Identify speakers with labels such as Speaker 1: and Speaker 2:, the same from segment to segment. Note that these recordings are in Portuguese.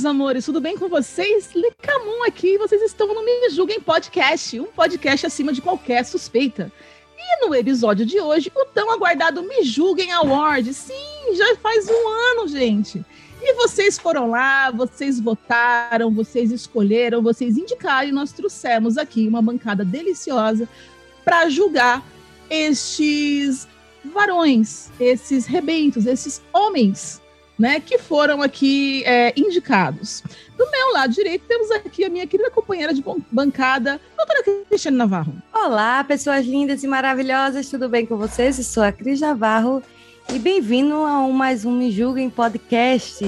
Speaker 1: meus amores, tudo bem com vocês? Licamon aqui, vocês estão no Me Julguem Podcast, um podcast acima de qualquer suspeita. E no episódio de hoje, o tão aguardado Me Julguem Award. Sim, já faz um ano, gente. E vocês foram lá, vocês votaram, vocês escolheram, vocês indicaram e nós trouxemos aqui uma bancada deliciosa para julgar estes varões, esses rebentos, esses homens né, que foram aqui é, indicados. Do meu lado direito, temos aqui a minha querida companheira de bancada, doutora Cristiane Navarro.
Speaker 2: Olá, pessoas lindas e maravilhosas, tudo bem com vocês? Eu sou a Cris Navarro e bem-vindo a um, mais um Me Julguem Podcast.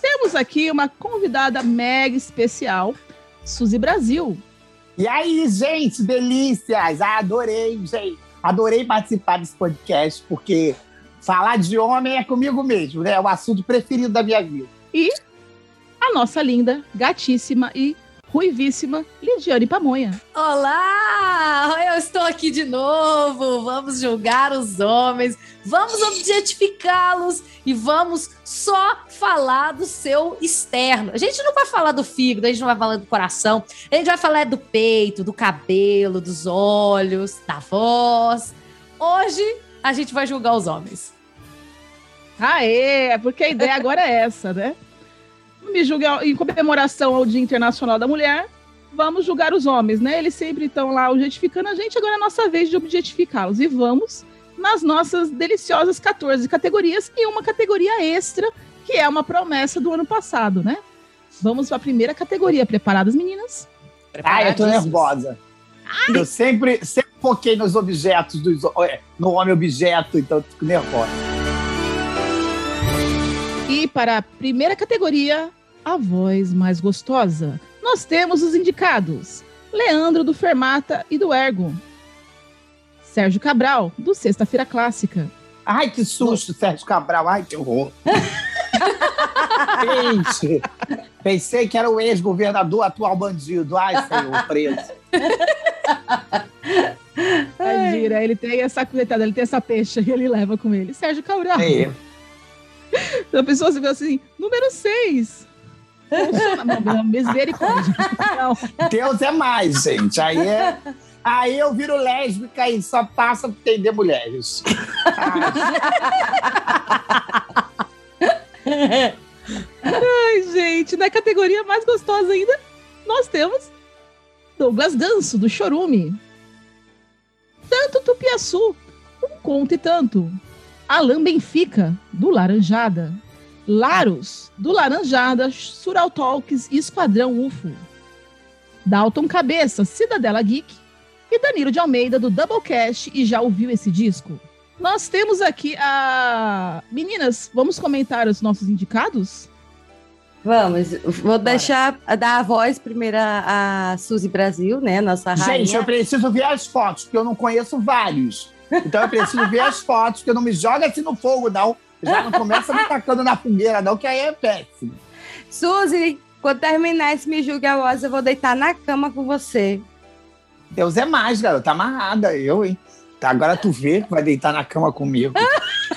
Speaker 1: Temos aqui uma convidada mega especial, Suzy Brasil.
Speaker 3: E aí, gente, delícias! Adorei, gente. Adorei participar desse podcast, porque Falar de homem é comigo mesmo, né? É o assunto preferido da minha vida.
Speaker 1: E a nossa linda, gatíssima e ruivíssima Lidiane Pamonha.
Speaker 4: Olá! Eu estou aqui de novo. Vamos julgar os homens, vamos objetificá-los e vamos só falar do seu externo. A gente não vai falar do fígado, a gente não vai falar do coração, a gente vai falar do peito, do cabelo, dos olhos, da voz. Hoje a gente vai julgar os homens.
Speaker 1: Aê, é porque a ideia agora é essa, né? Me julga em comemoração ao Dia Internacional da Mulher, vamos julgar os homens, né? Eles sempre estão lá objetificando a gente, agora é a nossa vez de objetificá-los. E vamos nas nossas deliciosas 14 categorias e uma categoria extra, que é uma promessa do ano passado, né? Vamos para a primeira categoria. Preparadas, meninas?
Speaker 3: Ah, eu tô nervosa. Ai. Eu sempre, sempre foquei nos objetos, dos, no homem objeto, então eu fico nervosa.
Speaker 1: Para a primeira categoria, a voz mais gostosa, nós temos os indicados: Leandro do Fermata e do Ergo, Sérgio Cabral, do Sexta-feira Clássica.
Speaker 3: Ai, que susto, Sérgio Cabral. Ai, que horror. Gente, pensei que era o ex-governador, atual bandido. Ai, senhor, preso.
Speaker 1: É gira, ele tem essa coitada, ele tem essa peixe e ele leva com ele. Sérgio Cabral. É. A pessoa se vê assim, número 6. Não, misericórdia.
Speaker 3: Deus é mais, gente. Aí é. Aí eu viro lésbica e só passa a entender mulheres.
Speaker 1: Ai, gente, na categoria mais gostosa ainda, nós temos Douglas Ganso, do Chorume. Tanto Tupiaçu, um conto e tanto. Alan Benfica, do Laranjada. Laros, do Laranjada, Sural Talks e Esquadrão UFO. Dalton Cabeça, Cidadela Geek. E Danilo de Almeida, do Doublecast, e já ouviu esse disco? Nós temos aqui a. Meninas, vamos comentar os nossos indicados?
Speaker 2: Vamos, vou deixar dar a voz primeiro a Suzy Brasil, né? Nossa rainha.
Speaker 3: Gente, eu preciso ver as fotos, porque eu não conheço vários. Então eu preciso ver as fotos, porque não me joga assim no fogo, não. Já não começa me tacando na fogueira, não, que aí é péssimo.
Speaker 2: Suzy, quando terminar esse Me Julgue a Voz, eu vou deitar na cama com você.
Speaker 3: Deus é mais, garota. Amarrada, eu, hein? Tá, agora tu vê que vai deitar na cama comigo.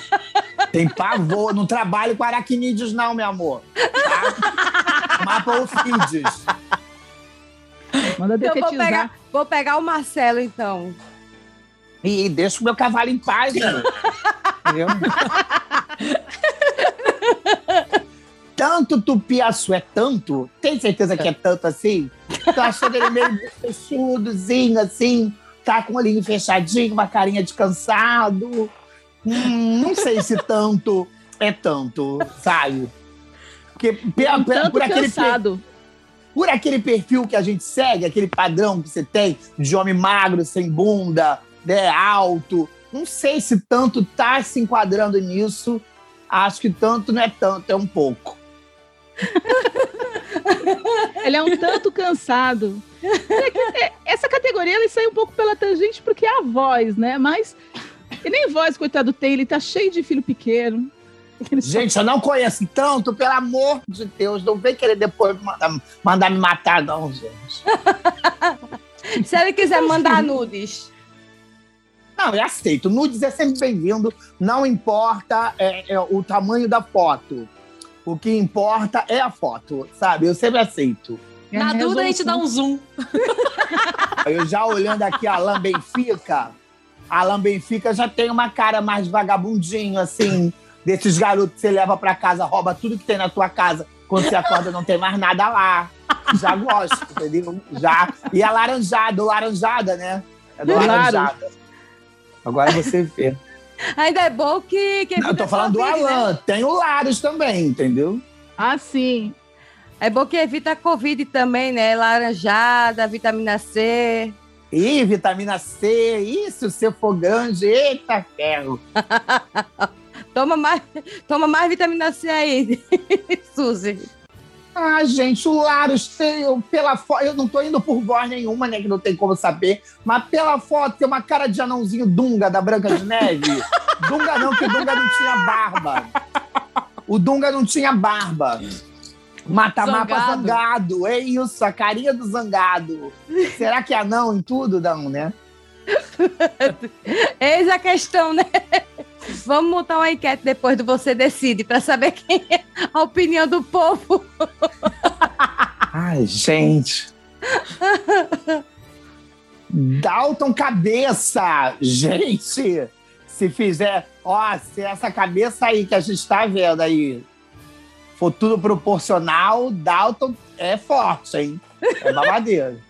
Speaker 3: Tem pavor. Não trabalho com aracnídeos, não, meu amor. Tá? Mapa ofídeos.
Speaker 2: Manda detetizar. Eu vou pegar, vou pegar o Marcelo, então.
Speaker 3: E deixa o meu cavalo em paz, né? Entendeu? tanto tupiaçu é tanto? Tem certeza que é tanto assim? Tô achando ele meio fechudozinho, assim, tá com o olhinho fechadinho, uma carinha de cansado. Hum, não sei se tanto é tanto, sabe?
Speaker 1: Porque um por, por aquele cansado.
Speaker 3: por aquele perfil que a gente segue, aquele padrão que você tem de homem magro, sem bunda, né, alto. Não sei se tanto tá se enquadrando nisso. Acho que tanto não é tanto, é um pouco.
Speaker 1: ele é um tanto cansado. É é, essa categoria ele sai um pouco pela tangente porque é a voz, né? Mas e nem voz, coitado, tem, ele tá cheio de filho pequeno.
Speaker 3: Gente, eu não conheço tanto, pelo amor de Deus, não vem querer depois mandar, mandar me matar, não, gente.
Speaker 2: Se ele quiser mandar nudes.
Speaker 3: Não, eu aceito. Nudes é sempre bem-vindo, não importa é, é, o tamanho da foto. O que importa é a foto, sabe? Eu sempre aceito.
Speaker 4: Na dúvida, a gente dá
Speaker 1: resolução.
Speaker 4: um zoom.
Speaker 3: Eu já olhando aqui a Alan Benfica, a Alan Benfica já tem uma cara mais vagabundinho, assim, desses garotos que você leva pra casa, rouba tudo que tem na tua casa. Quando você acorda, não tem mais nada lá. Já gosto, entendeu? Já. E é laranjado, laranjada, né? É do
Speaker 1: Claro.
Speaker 3: laranjada. Agora você vê.
Speaker 2: Ainda é bom que. que
Speaker 3: Não, eu tô
Speaker 2: evita
Speaker 3: falando do
Speaker 2: Covid, né?
Speaker 3: Alan. Tem o Laros também, entendeu?
Speaker 1: Ah, sim.
Speaker 2: É bom que evita a Covid também, né? Laranjada, vitamina C.
Speaker 3: Ih, vitamina C, isso, se for grande, eita ferro.
Speaker 2: Toma mais, toma mais vitamina C aí, Suzy.
Speaker 3: Ah, gente, o Laros tem, eu- pela foto, eu não tô indo por voz nenhuma, né, que não tem como saber, mas pela foto tem uma cara de anãozinho Dunga, da Branca de Neve. Dunga não, que Dunga não tinha barba. O Dunga não tinha barba. Mata-mapa
Speaker 4: Zangado.
Speaker 3: zangado, é isso, a carinha do zangado. Será que é anão em tudo? Não, né?
Speaker 2: Eis a questão, né? Vamos montar uma enquete depois do Você Decide para saber quem é a opinião do povo.
Speaker 3: Ai, gente. Dalton Cabeça! Gente, se fizer. Ó, se essa cabeça aí que a gente tá vendo aí for tudo proporcional, Dalton é forte, hein? É babadeiro.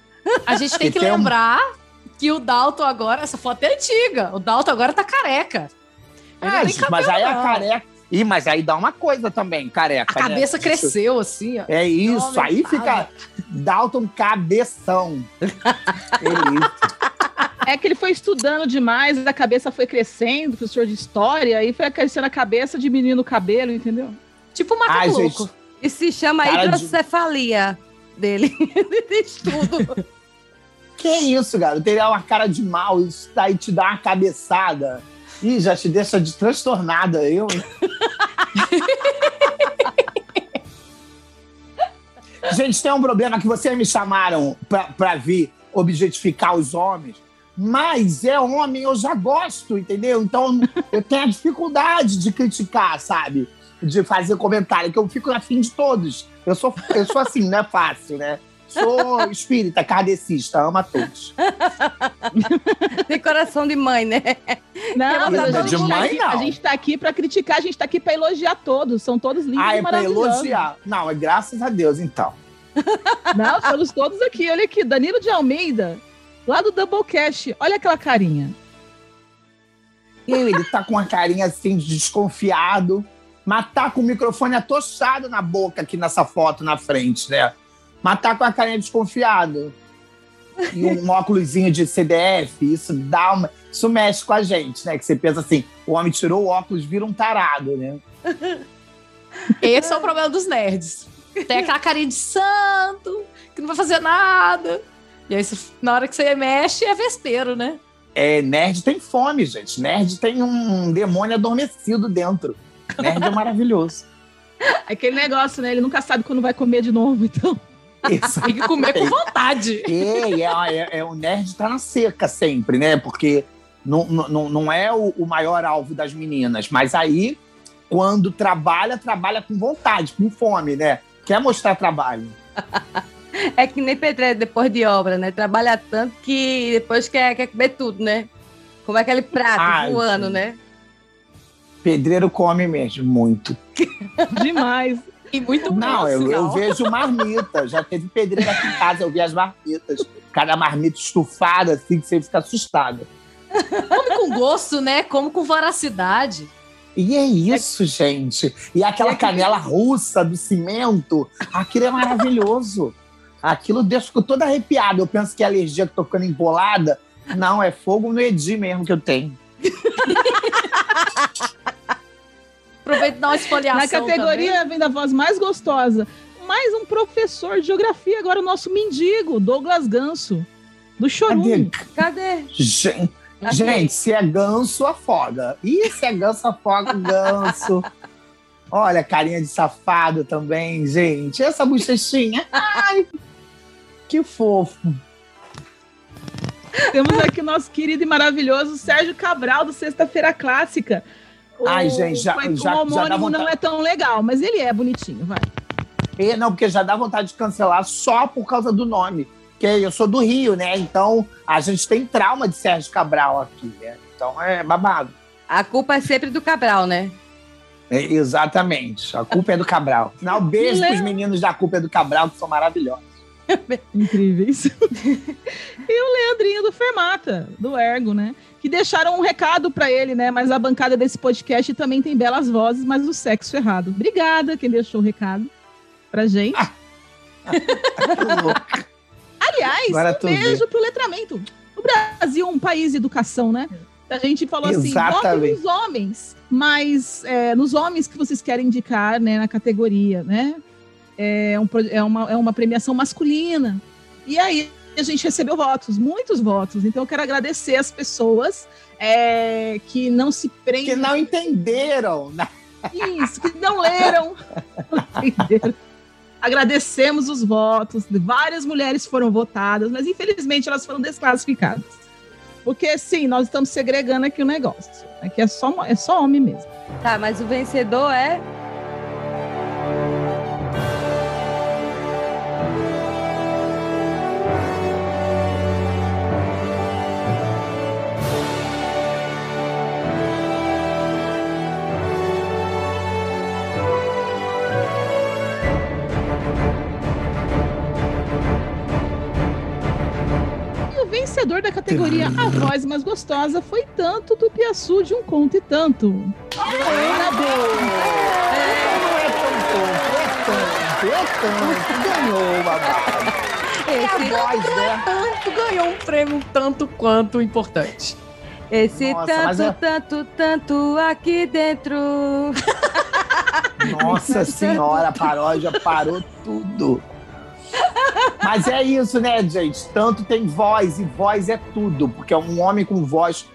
Speaker 4: A gente tem
Speaker 3: Que
Speaker 4: que
Speaker 3: tem um-
Speaker 4: lembrar que o Dalton agora, essa foto é antiga. O Dalton agora tá careca.
Speaker 3: Ah,
Speaker 4: não
Speaker 3: gente, mas aí
Speaker 4: cabelo,
Speaker 3: a
Speaker 4: não.
Speaker 3: careca. Ih, mas aí dá uma coisa também,
Speaker 4: A
Speaker 3: careca. né?
Speaker 4: cabeça
Speaker 3: Isso-
Speaker 4: cresceu assim, ó.
Speaker 3: É isso,
Speaker 4: Não,
Speaker 3: aí fica Dalton Cabeção. É isso.
Speaker 1: É que ele foi estudando demais, a cabeça foi crescendo, professor de história, aí foi crescendo a cabeça, diminuindo o cabelo, entendeu?
Speaker 4: Tipo um macaco louco.
Speaker 3: gente.
Speaker 2: E se chama
Speaker 3: Cara de-
Speaker 2: hidrocefalia dele. de estudo.
Speaker 3: Que isso, garoto? Ele é uma cara de mal, isso daí te dá uma cabeçada. Ih, já te deixa de transtornada, eu, hein? Gente, tem um problema que vocês me chamaram pra, pra vir objetificar os homens, mas é homem, eu já gosto, entendeu? Então eu tenho a dificuldade de criticar, sabe? De fazer comentário, que eu fico afim de todos. Eu sou, eu sou assim, não é fácil, né? Sou espírita, kardecista, ama todos.
Speaker 2: Tem coração de mãe, né?
Speaker 1: Não, tá
Speaker 3: De
Speaker 1: aqui,
Speaker 3: mãe, não.
Speaker 1: a gente tá aqui pra criticar, a gente tá aqui pra elogiar todos. São todos lindos
Speaker 3: Ah,
Speaker 1: e
Speaker 3: é pra
Speaker 1: maravilhosos.
Speaker 3: elogiar. Não, é graças a Deus, então.
Speaker 1: Não, somos todos aqui. Olha aqui, Danilo de Almeida, lá do Doublecast. Olha aquela carinha.
Speaker 3: E ele tá com uma carinha assim de desconfiado, mas tá com o microfone atochado na boca aqui nessa foto na frente, né? Mas tá com a carinha desconfiado. E um óculosinho de CDF, isso dá uma. Isso mexe com a gente, né? Que você pensa assim, o homem tirou o óculos, vira um tarado, né?
Speaker 4: Esse é o problema dos nerds. Tem aquela carinha de santo, que não vai fazer nada. E aí, na hora que você mexe, é vespeiro, né?
Speaker 3: É, nerd tem fome, gente. Nerd tem um demônio adormecido dentro. Nerd é maravilhoso.
Speaker 1: Aquele negócio, né? Ele nunca sabe quando vai comer de novo, então.
Speaker 3: Isso.
Speaker 4: Tem que comer com vontade.
Speaker 3: É, é, é, é, o nerd tá na seca sempre, né? Porque não, não, não é o, o maior alvo das meninas. Mas aí, quando trabalha, trabalha com vontade, com fome, né? Quer mostrar trabalho.
Speaker 2: É que nem pedreiro depois de obra, né? Trabalha tanto que depois quer, quer comer tudo, né? Como aquele prato
Speaker 3: Ai,
Speaker 2: voando,
Speaker 3: sim.
Speaker 2: né?
Speaker 3: Pedreiro come mesmo, muito.
Speaker 1: Demais.
Speaker 4: E muito
Speaker 3: Não, eu, eu
Speaker 4: sinal.
Speaker 3: vejo marmita. Já teve pedreiro aqui em casa, eu vi as marmitas. Cada marmita estufada, assim, que você fica assustada.
Speaker 4: Come com gosto, né? Como com voracidade.
Speaker 3: E é isso, gente. E aquela canela russa do cimento, aquilo é maravilhoso. Aquilo deixa eu fico toda arrepiada. Eu penso que é alergia que tô ficando embolada. Não, é fogo no Edi mesmo que eu tenho.
Speaker 4: Aproveita e dá uma esfoliação
Speaker 1: Na categoria
Speaker 4: também.
Speaker 1: vem da voz mais gostosa. Mais um professor de geografia, agora o nosso mendigo, Douglas Ganso, do Chorum.
Speaker 2: Cadê?
Speaker 3: Gente, gente, se é ganso, afoga. E se é ganso, afoga o ganso. Olha, carinha de safado também, gente. Essa bochechinha. Ai, que fofo.
Speaker 1: Temos aqui o nosso querido e maravilhoso Sérgio Cabral, do Sexta-feira Clássica.
Speaker 3: Ai,
Speaker 1: o-
Speaker 3: gente, já-
Speaker 1: o-
Speaker 3: já-
Speaker 1: o
Speaker 3: já dá
Speaker 1: homônimo não
Speaker 3: vontade.
Speaker 1: é tão legal, mas ele é bonitinho, vai.
Speaker 3: E, não, porque já dá vontade de cancelar só por causa do nome. Porque eu sou do Rio, né? Então a gente tem trauma de Sérgio Cabral aqui, né? Então é babado.
Speaker 2: A culpa é sempre do Cabral, né?
Speaker 3: É, exatamente. A culpa é do Cabral. Não, beijo pros meninos da culpa é do Cabral, que são maravilhosos.
Speaker 1: Incríveis. e o Leandrinho do Fermata, do Ergo, né? Que deixaram um recado pra ele, né? Mas a bancada desse podcast também tem belas vozes, mas o sexo errado. Obrigada quem deixou o recado pra gente. Aliás,
Speaker 3: Agora
Speaker 1: um beijo pro letramento. O Brasil é um país de educação, né? A gente falou assim, votem
Speaker 3: Exatamente.
Speaker 1: nos homens, mas é, nos homens que vocês querem indicar, né, na categoria, né? É, um é, uma, é uma premiação masculina. E aí a gente recebeu votos, muitos votos. Então eu quero agradecer as pessoas é, que não se prendem
Speaker 3: Que não entenderam. né?
Speaker 1: isso, que não leram. Não entenderam. Agradecemos os votos. Várias mulheres foram votadas, mas infelizmente elas foram desclassificadas. Porque sim, nós estamos segregando aqui o negócio. Aqui é só, é só homem mesmo.
Speaker 2: Tá, mas o vencedor é.
Speaker 1: Vencedor da categoria A Voz Mais Gostosa foi tanto do Piaçu de um conto e tanto.
Speaker 3: É é é. Ganhou. É a
Speaker 2: Esse,
Speaker 3: voz, né?
Speaker 4: Tanto ganhou um prêmio tanto quanto importante.
Speaker 2: esse
Speaker 3: Nossa,
Speaker 2: tanto,
Speaker 3: é-
Speaker 2: tanto, tanto aqui dentro.
Speaker 3: Nossa senhora, a paródia parou tudo. Mas é isso, né, gente? Tanto tem voz, e voz é tudo, porque é um homem com voz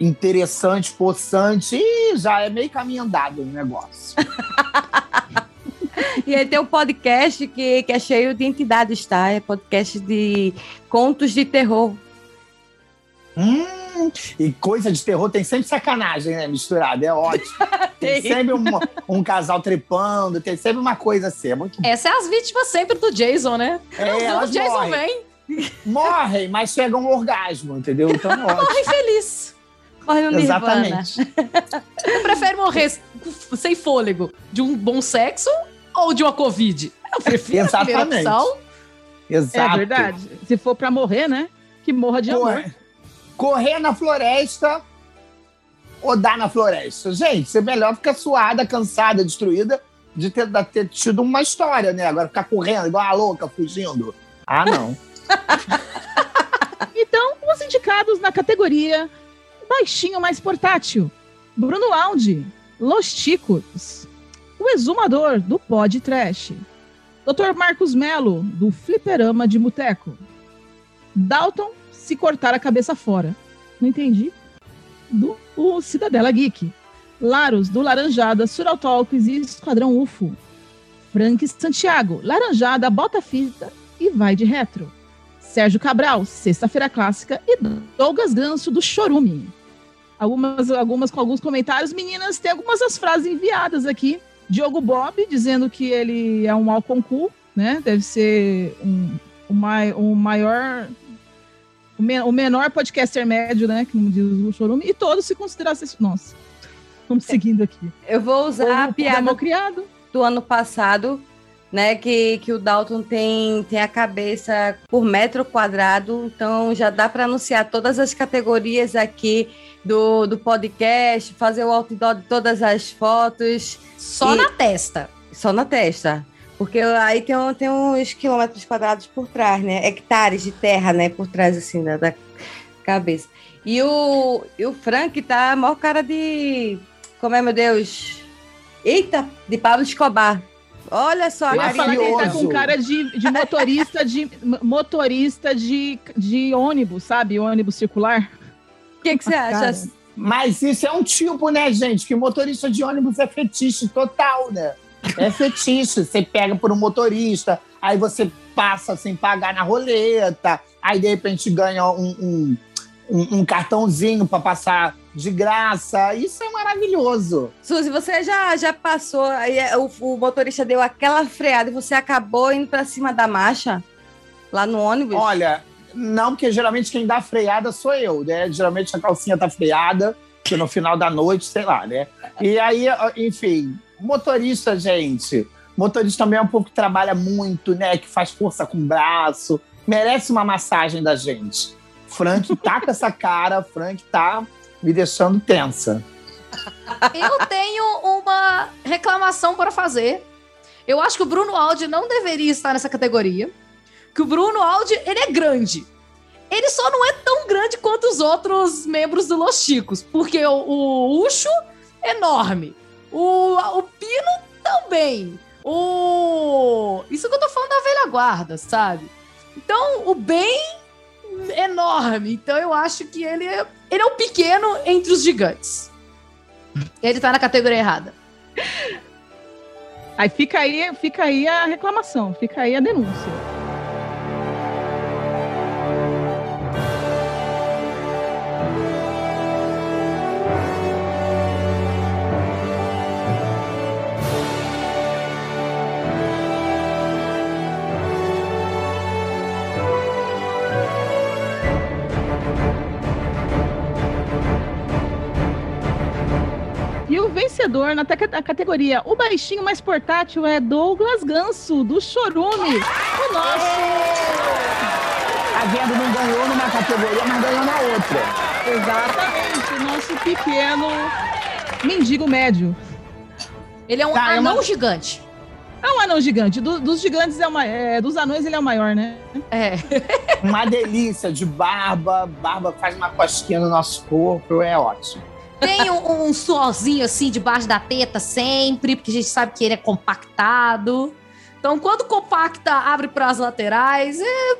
Speaker 3: interessante, possante, e já é meio caminho andado o negócio.
Speaker 2: E aí tem um podcast que, que é cheio de entidades, tá? É podcast de contos de terror.
Speaker 3: Hum, e coisa de terror tem sempre sacanagem, né? Misturada, é ótimo. Tem
Speaker 2: Tem.
Speaker 3: sempre um, um casal trepando, tem sempre uma coisa assim, é muito.
Speaker 4: Essa é as vítimas sempre do Jason, né?
Speaker 3: É,
Speaker 4: o Jason
Speaker 3: morrem,
Speaker 4: vem,
Speaker 3: morrem, mas chegam ao orgasmo, entendeu? Então é ótimo.
Speaker 4: morre feliz.
Speaker 2: Morre no Nirvana.
Speaker 3: Exatamente.
Speaker 4: Você prefere morrer sem fôlego de um bom sexo ou de uma Covid? Eu prefiro a
Speaker 3: Exatamente.
Speaker 4: opção.
Speaker 3: Exato.
Speaker 1: É verdade. Se for pra morrer, né? Que morra de amor.
Speaker 3: Correr, correr na floresta ou dar na floresta. Gente, você melhor ficar suada, cansada, destruída de ter, de ter tido uma história, né? Agora ficar correndo igual a louca, fugindo. Ah, não.
Speaker 1: Então, os indicados na categoria baixinho mais portátil. Bruno Aldi, Los Ticos, o exumador do Pod Trash. Dr. Marcos Melo, do Fliperama de Boteco. Dalton, se cortar a cabeça fora. Não entendi. Do Cidadela Geek. Laros, do Laranjada, Surautalques e Esquadrão UFO. Frank Santiago, Laranjada, Bota Fita e vai de retro. Sérgio Cabral, Sexta-feira Clássica, e Douglas Ganso, do Chorume. Algumas, algumas com alguns comentários. Meninas, tem algumas das frases enviadas aqui. Diogo Bob, dizendo que ele é um Alconcu, né? Deve ser um, um, um maior... O, me- o menor podcaster médio, né? Que não diz o Chorume. E todos se considerassem... Nossa, vamos seguindo aqui.
Speaker 2: Eu vou usar a
Speaker 1: Ou o
Speaker 2: piada
Speaker 1: Mal criado.
Speaker 2: do ano passado, né? Que, que o Dalton tem, tem a cabeça por metro quadrado, então já dá para anunciar todas as categorias aqui do, do podcast, fazer o outdoor de todas as fotos,
Speaker 4: Só
Speaker 2: E-
Speaker 4: na testa.
Speaker 2: só na testa. Porque aí tem, um- tem uns quilômetros quadrados por trás, né? Hectares de terra, né? Por trás, assim, da, da cabeça. E o, e o Frank tá a maior cara de. Como é, meu Deus? Eita, de Pablo Escobar. Olha só a
Speaker 1: Eu ia
Speaker 2: carinha
Speaker 1: falar que ele tá com cara de, de motorista de motorista de, de ônibus, sabe? Ônibus circular.
Speaker 2: O que, que você
Speaker 1: Cara.
Speaker 2: acha?
Speaker 3: Mas isso é um tipo, né, gente? Que motorista de ônibus é fetiche total, né? É fetiche. Você pega por um motorista, aí você passa sem pagar na roleta, aí de repente ganha um, um, um- um cartãozinho para passar de graça. Isso é maravilhoso.
Speaker 2: Suzy, você já, já passou, aí é, o, o motorista deu aquela freada e você acabou indo pra cima da marcha? Lá no ônibus?
Speaker 3: Olha, não, porque geralmente quem dá freada sou eu, né? Geralmente a calcinha tá freada, que no final da noite, sei lá, né? E aí, enfim, motorista, gente. Motorista também é um povo que trabalha muito, né? Que faz força com o braço. Merece uma massagem da gente. Frank tá com essa cara, Frank tá me deixando tensa.
Speaker 4: Eu tenho uma reclamação para fazer. Eu acho que o Bruno Aldi não deveria estar nessa categoria. Que o Bruno Aldi, ele é grande. Ele só não é tão grande quanto os outros membros do Los Chicos. Porque o, o Ucho, enorme. O, o Pino, também. O... Isso que eu tô falando da velha guarda, sabe? Então, o bem enorme. Então eu acho que ele é, ele é o pequeno entre os gigantes. Ele tá na categoria errada.
Speaker 1: Aí fica aí, fica aí a reclamação, fica aí a denúncia. Vencedor na categoria O Baixinho Mais Portátil é Douglas Ganso, do Chorume. O nosso.
Speaker 3: A Vendo não ganhou numa categoria, mas ganhou na outra.
Speaker 1: Exatamente, o nosso pequeno mendigo médio.
Speaker 4: Ele é um tá, anão é uma... gigante.
Speaker 1: É um anão gigante. Do, dos gigantes é uma. É, dos anões ele é o maior, né?
Speaker 4: É.
Speaker 3: uma delícia de barba. Barba faz uma cosquinha no nosso corpo. É ótimo.
Speaker 4: Tem um, um suorzinho assim debaixo da teta sempre, porque a gente sabe que ele é compactado. Então, quando compacta, abre para as laterais. É...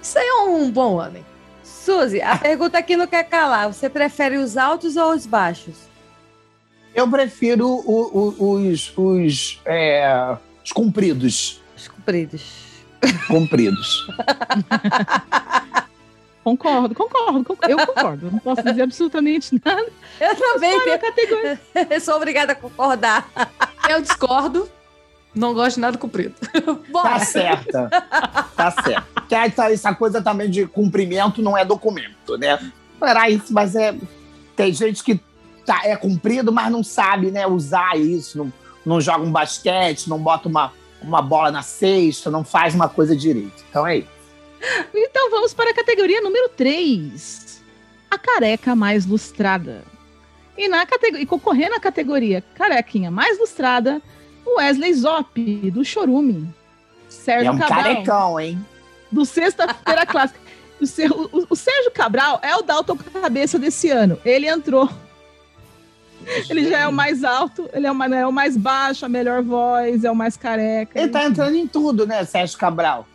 Speaker 4: Isso aí é um bom homem.
Speaker 2: Suzy, a pergunta aqui não quer calar. Você prefere os altos ou os baixos?
Speaker 3: Eu prefiro o, o, os, os, é, os compridos.
Speaker 2: Os compridos.
Speaker 1: Compridos. Concordo, concordo, concordo, eu concordo. Não posso dizer absolutamente nada.
Speaker 2: Eu também tenho categoria. Eu sou obrigada a concordar.
Speaker 4: Eu discordo. Não gosto de nada comprido.
Speaker 3: Bora. Tá certa. Tá certo. Que essa coisa também de cumprimento não é documento, né? Era isso, mas é. Tem gente que tá, é cumprido, mas não sabe né, usar isso. Não, não joga um basquete, não bota uma, uma bola na cesta, não faz uma coisa direito. Então é isso.
Speaker 1: Então vamos para a categoria número 3. A careca mais lustrada. E, na categoria, e concorrendo à categoria carequinha mais lustrada, o Wesley Zop, do Chorume.
Speaker 3: Sérgio é um Cabral, carecão, hein?
Speaker 1: Do Sexta-feira Clássica. O, o, o, Sérgio Cabral é o Dalton Cabeça desse ano. Ele entrou. Ele já é o mais alto, ele é o, é o mais baixo, a melhor voz, é o mais careca.
Speaker 3: Ele tá entrando em tudo, né, Sérgio Cabral?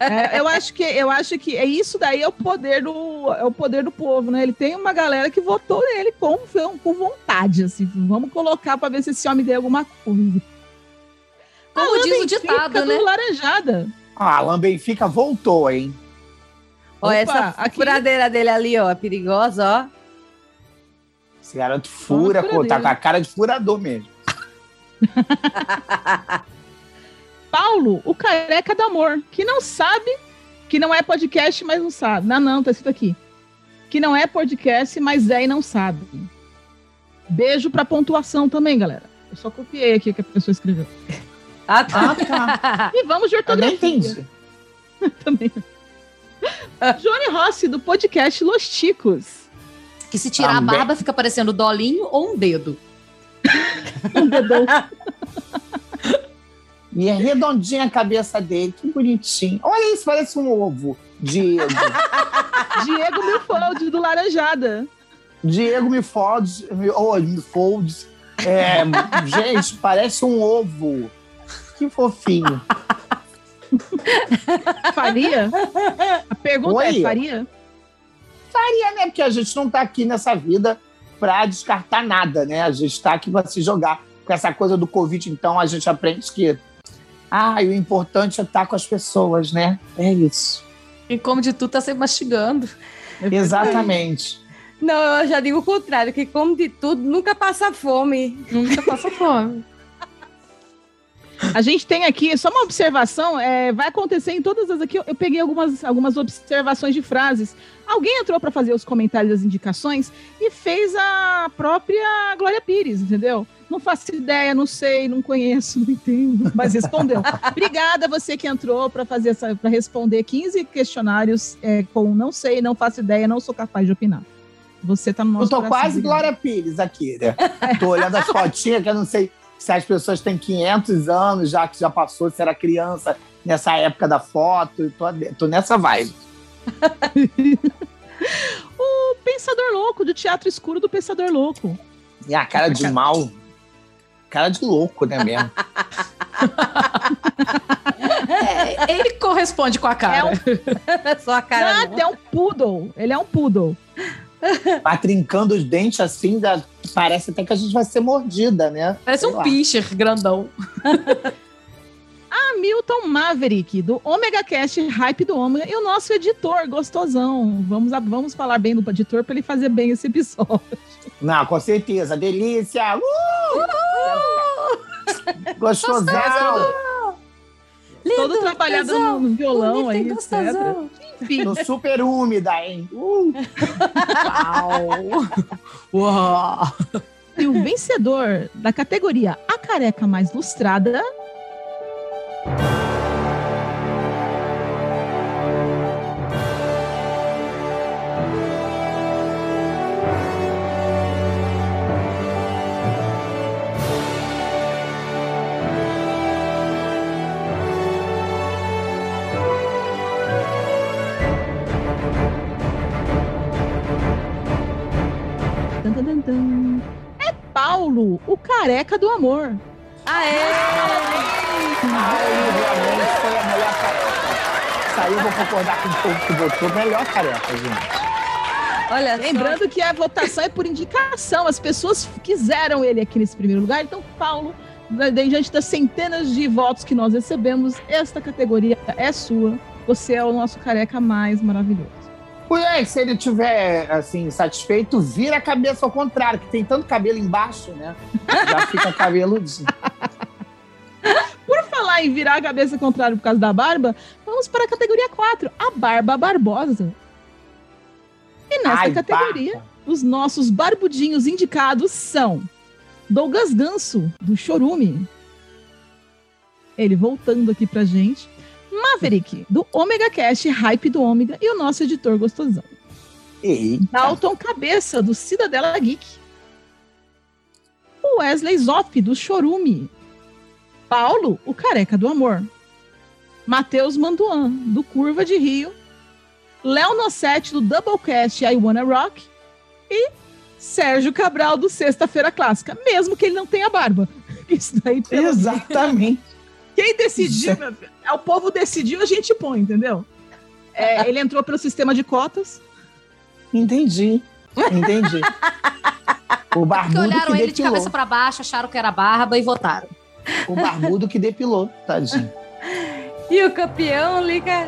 Speaker 1: É, eu acho que eu acho que é isso daí é o poder do é o poder do povo, né? Ele tem uma galera que votou nele com, com vontade, assim. Vamos colocar para ver se esse homem tem alguma coisa.
Speaker 4: Como diz o ditado, né?
Speaker 1: Laranjada.
Speaker 3: Ah, Alan Benfica voltou, hein?
Speaker 2: Ó, essa aqui... furadeira dele ali, ó, perigosa, ó.
Speaker 3: Esse garoto fura, tá com a cara de furador mesmo.
Speaker 1: Paulo, o careca do amor, que não sabe, que não é podcast, mas não sabe. Não, não, tá escrito aqui. Que não é podcast, mas é e não sabe. Beijo pra pontuação também, galera. Eu só copiei aqui o que a pessoa escreveu.
Speaker 3: Ah, tá. Ah, tá.
Speaker 1: E vamos de ortografia. também. Johnny Rossi, do podcast Los Ticos.
Speaker 4: Que se tirar também. a barba fica parecendo dolinho ou um dedo.
Speaker 1: um dedão.
Speaker 3: E é redondinha a cabeça dele, que bonitinho. Olha isso, parece um ovo. Diego.
Speaker 1: Diego Milfold, do Laranjada.
Speaker 3: Diego Milfold. Oh, Milfold. É, gente, parece um ovo. Que fofinho.
Speaker 1: Faria? A pergunta é, Oi? é: faria?
Speaker 3: Faria, né? Porque a gente não tá aqui nessa vida para descartar nada, né? A gente tá aqui para se jogar. Com essa coisa do Covid, então, a gente aprende que ah, e o importante é estar com as pessoas, né? É isso.
Speaker 4: E como de tu tá sempre mastigando.
Speaker 3: Exatamente.
Speaker 2: Não, eu já digo o contrário, que come de tudo, nunca passa fome.
Speaker 4: Nunca passa fome.
Speaker 1: A gente tem aqui, só uma observação, é, vai acontecer em todas as aqui. Eu, eu peguei algumas, algumas observações de frases. Alguém entrou para fazer os comentários das indicações e fez a própria Glória Pires, entendeu? Não faço ideia, não sei, não conheço, não entendo, mas respondeu. Obrigada a você que entrou para fazer essa, para responder 15 questionários é, com não sei, não faço ideia, não sou capaz de opinar. Você tá no nosso
Speaker 3: Eu tô
Speaker 1: coração,
Speaker 3: quase. Glória Pires aqui, né? Tô olhando as fotinhas que eu não sei se as pessoas têm 500 anos já que já passou, se era criança nessa época da foto. Tô, tô nessa vibe.
Speaker 1: O Pensador Louco, do Teatro Escuro do Pensador Louco.
Speaker 3: E a cara de mal. Cara de louco, né mesmo?
Speaker 4: É, ele corresponde com a cara.
Speaker 2: Só a cara.
Speaker 1: Nada, é um poodle. Ele é um poodle.
Speaker 3: Vai trincando os dentes assim, da- parece até que a gente vai ser mordida, né?
Speaker 4: Parece
Speaker 3: Sei
Speaker 4: um
Speaker 3: lá.
Speaker 4: pincher grandão.
Speaker 1: Hamilton Maverick, do Omega Cast Hype do Omega, e o nosso editor, gostosão. Vamos, a- vamos falar bem do editor para ele fazer bem esse episódio.
Speaker 3: Não, com certeza. Delícia! Uh! Gostosão!
Speaker 1: Todo trabalhado no, no violão aí, etc.
Speaker 4: gostosão.
Speaker 1: Enfim,
Speaker 3: Tô super úmida, hein? Uh!
Speaker 4: Uau.
Speaker 1: e o vencedor da categoria A Careca Mais Lustrada. É Paulo, o careca do amor.
Speaker 2: Aê!
Speaker 3: Realmente foi a melhor careca. Isso aí eu vou concordar com o povo que votou. Melhor careca, gente.
Speaker 2: Olha só.
Speaker 1: Lembrando que a votação é por indicação. As pessoas quiseram ele aqui nesse primeiro lugar. Então, Paulo, diante das centenas de votos que nós recebemos, esta categoria é sua. Você é o nosso careca mais maravilhoso.
Speaker 3: Ué, se ele tiver, assim, satisfeito, vira a cabeça ao contrário, que tem tanto cabelo embaixo, né? Já fica cabeludinho.
Speaker 1: Por falar em virar a cabeça contrária por causa da barba, vamos para a categoria 4, a Barba Barbosa. E nessa
Speaker 3: Ai,
Speaker 1: categoria,
Speaker 3: barba.
Speaker 1: os nossos barbudinhos indicados são Douglas Ganso, do Chorume. Ele voltando aqui pra gente. Maverick, do Omega Cast, Hype do Ômega, e o nosso editor gostosão.
Speaker 3: Eita.
Speaker 1: Dalton Cabeça, do Cidadela Geek. O Wesley Zoff, do Chorume. Paulo, o Careca do Amor. Matheus Manduan, do Curva de Rio. Léo Nossetti, do Doublecast I Wanna Rock. E Sérgio Cabral, do Sexta-feira Clássica, mesmo que ele não tenha barba. Isso daí, pelo
Speaker 3: Exatamente.
Speaker 1: Quem decidiu, é o povo decidiu, a gente põe, entendeu? É, ele entrou pelo sistema de cotas.
Speaker 3: Entendi. Entendi. O
Speaker 4: Porque
Speaker 3: barbudo
Speaker 4: olharam
Speaker 3: que
Speaker 4: ele de
Speaker 3: depilou.
Speaker 4: cabeça pra baixo, acharam que era barba e votaram.
Speaker 3: O barbudo que depilou, tadinho.
Speaker 2: E o campeão liga.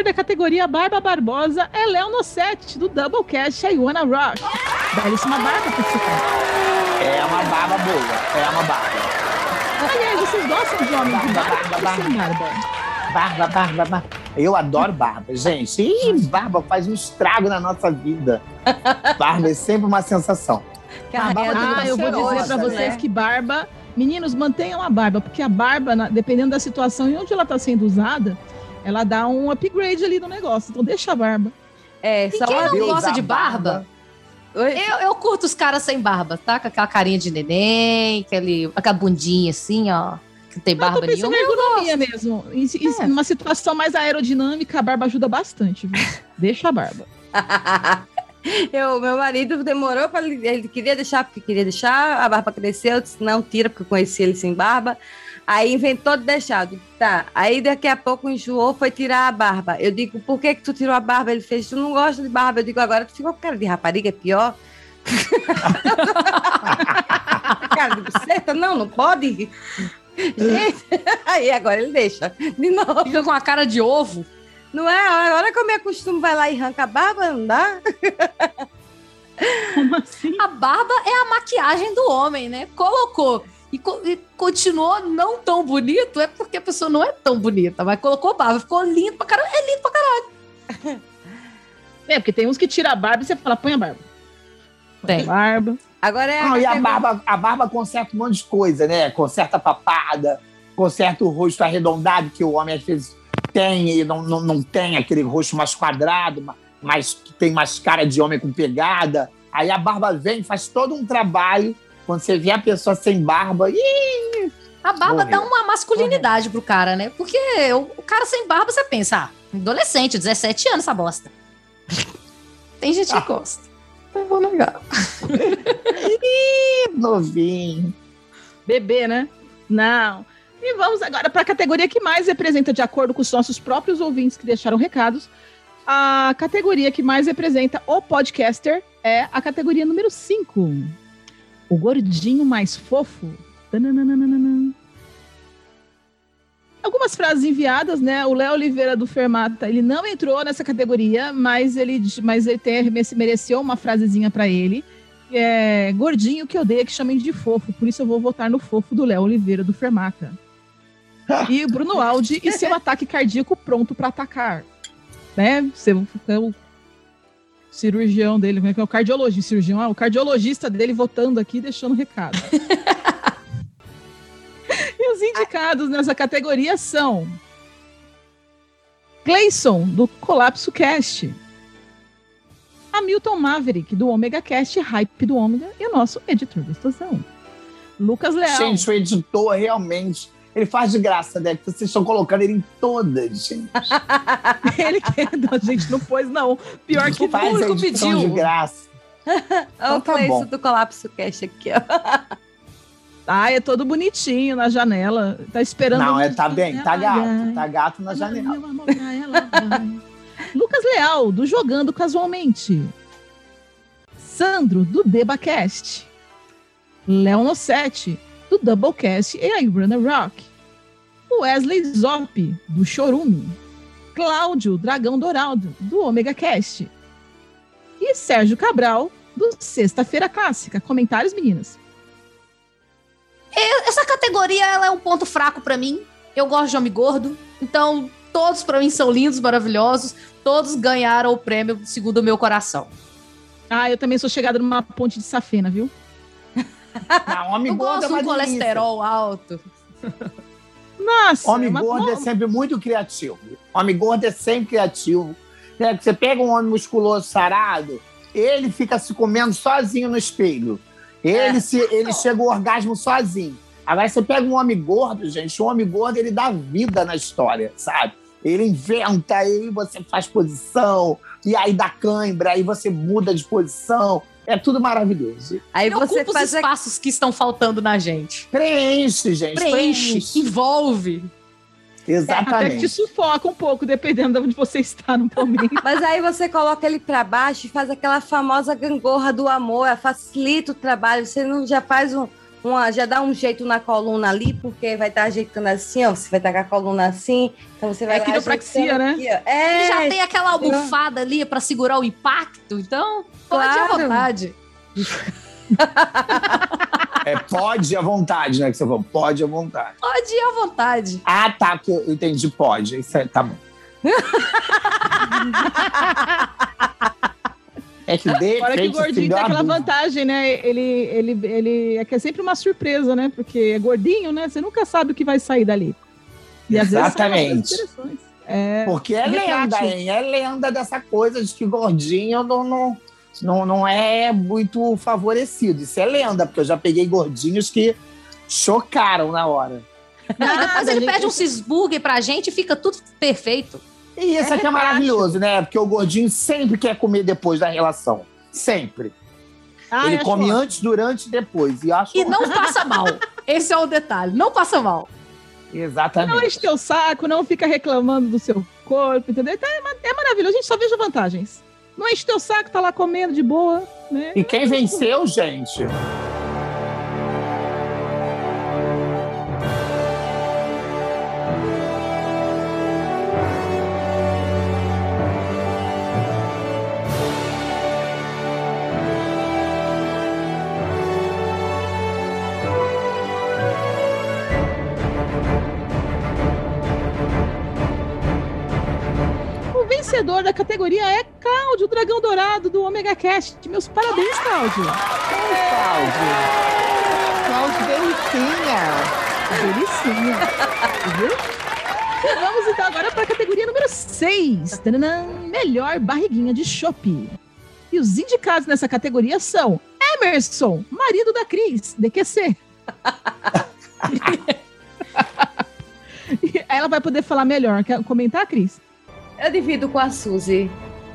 Speaker 1: Vencedor da categoria Barba Barbosa é Léo Nossetti, do Doublecast I Wanna Rock. Belíssima barba você.
Speaker 3: É uma barba boa. É uma barba.
Speaker 1: Aliás, vocês gostam de homem de
Speaker 3: Barba,
Speaker 1: barba,
Speaker 3: barba,
Speaker 1: barba?
Speaker 3: Barba, barba, barba. Eu adoro barba, gente. Ih, barba faz um estrago na nossa vida. Barba é sempre uma sensação.
Speaker 2: Carregando
Speaker 1: Ah, eu vou dizer pra
Speaker 2: cheirosa,
Speaker 1: vocês
Speaker 2: né?
Speaker 1: que barba... Meninos, mantenham a barba, porque a barba, dependendo da situação e onde ela tá sendo usada, ela dá um upgrade ali no negócio. Então deixa a barba.
Speaker 2: É, só
Speaker 4: quem não
Speaker 3: Deus,
Speaker 4: gosta de barba?
Speaker 2: Oi?
Speaker 4: Eu, eu curto os caras sem barba, tá? Com aquela carinha de neném, aquele, aquela bundinha assim, ó. Que não tem
Speaker 1: Mas eu
Speaker 4: barba
Speaker 1: tô pensando
Speaker 4: nenhuma.
Speaker 1: em ergonomia mesmo. Em, em-
Speaker 4: É.
Speaker 1: numa situação mais aerodinâmica, a barba ajuda bastante, viu? Deixa a barba.
Speaker 2: Eu, meu marido demorou para ele, ele queria deixar porque queria deixar, a barba cresceu, eu disse, não tira porque eu conheci ele sem barba. Aí inventou de deixar, digo, tá. Aí daqui a pouco enjoou, foi tirar a barba. Eu digo, por que que tu tirou a barba? Ele fez, tu não gosta de barba. Eu digo, agora tu ficou com cara de rapariga, é pior. cara de buceta? Não, não pode. Gente, aí agora ele deixa. De novo.
Speaker 4: Fica com a cara de ovo.
Speaker 2: Não é? Agora que eu me acostumo, vai lá e arranca a barba, não dá?
Speaker 1: Como assim?
Speaker 4: A barba é a maquiagem do homem, né? Colocou e, co- e continuou não tão bonito, é porque a pessoa não é tão bonita, mas colocou barba, ficou lindo pra caralho. É lindo pra caralho.
Speaker 1: É, porque tem uns que tiram a barba e você fala, põe a barba. Põe
Speaker 4: Tem.
Speaker 1: a barba.
Speaker 2: Agora é.
Speaker 3: Não, e a barba, a barba conserta um monte de coisa, né? Conserta a papada, conserta o rosto arredondado que o homem às vezes tem e não, não, não tem aquele rosto mais quadrado, ma- mas que tem mais cara de homem com pegada. Aí a barba vem, faz todo um trabalho. Quando você vê a pessoa sem barba, ih,
Speaker 4: A barba
Speaker 3: Morreu.
Speaker 4: dá uma masculinidade pro cara, né? Porque o, o cara sem barba, você pensa, ah, adolescente, 17 anos essa bosta. Tem gente que
Speaker 3: Ah.
Speaker 4: gosta. Não vou negar.
Speaker 3: que novinho.
Speaker 1: Bebê, né? Não. E vamos agora para a categoria que mais representa, de acordo com os nossos próprios ouvintes que deixaram recados, a categoria que mais representa o podcaster é a categoria número 5. O gordinho mais fofo. Tananana. Algumas frases enviadas, né? O Léo Oliveira do Fermata, ele não entrou nessa categoria, mas ele, mas ele tem, mereceu uma frasezinha para ele é, gordinho que odeia que chamem de fofo, por isso eu vou votar no fofo do Léo Oliveira do Fermata. E o Bruno Aldi e seu ataque cardíaco pronto para atacar. Né? O cirurgião dele, como é que é o cardiologista, cirurgião, ah, o cardiologista dele votando aqui, deixando recado. e os indicados nessa categoria são Clayson, do Colapso Cast. Hamilton Maverick, do Omega Cast, Hype do Ômega, e o nosso editor gostosão. Lucas Leal.
Speaker 3: Gente, o editor realmente. Ele faz de graça, né? Que vocês estão colocando ele em todas, gente.
Speaker 1: Ele que a gente não pôs, não. Pior que
Speaker 3: faz a
Speaker 1: público pediu.
Speaker 3: de graça.
Speaker 2: Olha
Speaker 3: Então
Speaker 2: o
Speaker 3: tá
Speaker 2: Cleison
Speaker 3: bom.
Speaker 2: do Colapso Cash aqui, ó.
Speaker 1: Ah, é todo bonitinho na janela. Tá esperando.
Speaker 3: Não, é, tá bem, tá gato.
Speaker 1: vai.
Speaker 3: Tá gato na janela.
Speaker 1: Vai. Lucas Leal, do Jogando Casualmente. Sandro, do DebaCast. Léo Nossetti, do Doublecast e a Runner Rock. Wesley Zop, do Chorume. Cláudio Dragão Dourado, do Omega Cast. E Sérgio Cabral, do Sexta-feira Clássica. Comentários, meninas?
Speaker 4: Essa categoria ela é um ponto fraco pra mim. Eu gosto de homem gordo, então todos pra mim são lindos, maravilhosos. Todos ganharam o prêmio segundo o meu coração.
Speaker 1: Ah, eu também sou chegada numa ponte de safena, viu?
Speaker 3: Não, homem
Speaker 4: Eu
Speaker 3: gordo
Speaker 4: gosto
Speaker 3: é
Speaker 4: um
Speaker 3: delícia.
Speaker 4: colesterol alto.
Speaker 1: Nossa!
Speaker 3: Homem
Speaker 1: mas-
Speaker 3: gordo é sempre muito criativo. Homem gordo é sempre criativo. Né? Você pega um homem musculoso sarado, ele fica se comendo sozinho no espelho. Ele,
Speaker 4: É.
Speaker 3: se, ele chega ao orgasmo sozinho. Agora você pega um homem gordo, gente, o homem gordo ele dá vida na história, sabe? Ele inventa, aí você faz posição, e aí dá cãibra, aí você muda de posição. É tudo maravilhoso.
Speaker 2: Aí
Speaker 4: Ele
Speaker 2: você
Speaker 4: ocupa
Speaker 2: faz
Speaker 4: os
Speaker 2: a...
Speaker 4: espaços que estão faltando na gente.
Speaker 3: Preenche, gente.
Speaker 4: Preenche, envolve.
Speaker 1: Até que te
Speaker 3: Exatamente.
Speaker 1: sufoca um pouco, dependendo de onde você está no momento.
Speaker 2: Mas aí você coloca ele pra baixo e faz aquela famosa gangorra do amor, facilita o trabalho. Você não já faz um, uma, já dá um jeito na coluna ali, porque vai estar ajeitando assim, ó. Você vai estar com a coluna assim, então você vai
Speaker 1: É quiropraxia, né?
Speaker 2: aqui, É,
Speaker 4: já tem aquela almofada ali pra segurar o impacto, então pode ir à vontade.
Speaker 3: É, pode à vontade, né? Que você falou, pode à vontade.
Speaker 4: Pode ir à vontade.
Speaker 3: Ah, tá, que eu entendi, pode. Isso é, tá bom. é que de
Speaker 1: Fora que o gordinho tem aquela
Speaker 3: dúvida.
Speaker 1: vantagem, né? Ele, ele, ele é que é sempre uma surpresa, né? Porque é gordinho, né? Você nunca sabe o que vai sair dali. E às vezes
Speaker 3: Exatamente.
Speaker 1: interessantes. É,
Speaker 3: Porque é lenda, hein? É lenda dessa coisa de que gordinho não, não, não, não é muito favorecido. Isso é lenda, porque eu já peguei gordinhos que chocaram na hora.
Speaker 4: Não, e depois ele
Speaker 1: gente.
Speaker 4: pede um cheeseburger pra gente e fica tudo perfeito.
Speaker 3: E isso
Speaker 2: É
Speaker 3: aqui é maravilhoso, né? Porque o gordinho sempre quer comer depois da relação. Sempre.
Speaker 1: Ai,
Speaker 3: Ele come
Speaker 1: ótimo.
Speaker 3: antes, durante e depois. E acho
Speaker 4: E não passa mal. Esse é o detalhe. Não passa mal.
Speaker 1: Não
Speaker 3: Exatamente.
Speaker 1: enche teu saco, não fica reclamando do seu corpo, entendeu? Então é, é maravilhoso, a gente só veja vantagens. Não enche teu saco, tá lá comendo de boa, né?
Speaker 3: E quem venceu, gente?
Speaker 1: O vencedor da categoria é Cláudio, o dragão dourado do Omega Cast. Meus parabéns, Cláudio.
Speaker 3: Cláudio. Cláudio Delicinha.
Speaker 1: Delicinha. Viu? Vamos então agora para a categoria número 6. Melhor barriguinha de chopp. E os indicados nessa categoria são Emerson, marido da Cris, DQC. E Ela vai poder falar melhor. Quer comentar, Cris?
Speaker 2: Eu divido com a Suzy.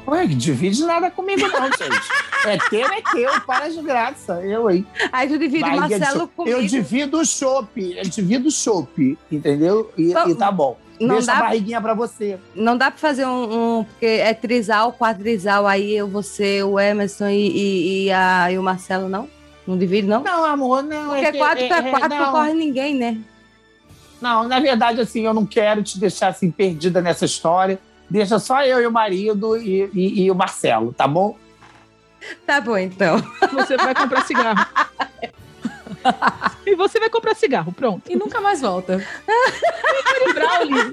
Speaker 3: Ué, que divide nada comigo, não, gente. É teu, é teu. Para de graça. Eu, hein?
Speaker 2: Aí tu divide o Marcelo comigo.
Speaker 3: Eu divido o chopp. Eu divido o chopp. Entendeu? E,
Speaker 2: Não-
Speaker 3: e tá bom.
Speaker 2: não
Speaker 3: Deixa
Speaker 2: dá-
Speaker 3: a barriguinha pra você.
Speaker 2: Não dá pra fazer um, um- Porque é trisal, quadrisal. Aí eu, você, o Emerson e, e, e a, e o Marcelo, não? Não divide, não?
Speaker 3: Não, amor, não.
Speaker 2: Porque
Speaker 3: é que-
Speaker 2: quatro
Speaker 3: é-
Speaker 2: pra
Speaker 3: é-
Speaker 2: quatro
Speaker 3: não.
Speaker 2: não corre ninguém, né?
Speaker 3: Não, na verdade, assim, eu não quero te deixar assim perdida nessa história. Deixa só eu e o marido e, e- e o Marcelo, tá bom?
Speaker 2: Tá bom, então.
Speaker 1: Você vai comprar cigarro. e você vai comprar cigarro, pronto.
Speaker 4: E nunca mais volta.
Speaker 1: Yuri Brawley.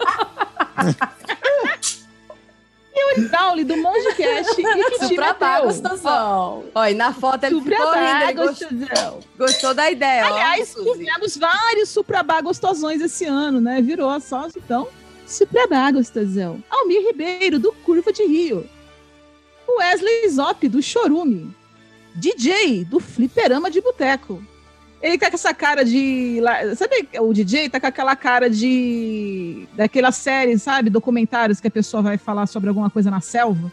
Speaker 1: Yuri Brawley, do Monge Cast. E que time
Speaker 4: Supra
Speaker 1: é
Speaker 4: tá
Speaker 1: teu?
Speaker 4: gostosão.
Speaker 2: Olha, e na foto ele
Speaker 1: Supra
Speaker 2: ficou rindo, ele
Speaker 1: gostosão.
Speaker 2: gostou da ideia, ó.
Speaker 1: Aliás,
Speaker 2: Suzy.
Speaker 1: tivemos vários Suprabá gostosões esse ano, né? Virou a então. Suprabá gostosão. Almir Ribeiro, do Curva de Rio. Wesley Zop, do Chorume. DJ, do Fliperama de Boteco. Ele tá com essa cara de. Sabe, o DJ tá com aquela cara de. daquela série, sabe? Documentários que a pessoa vai falar sobre alguma coisa na selva.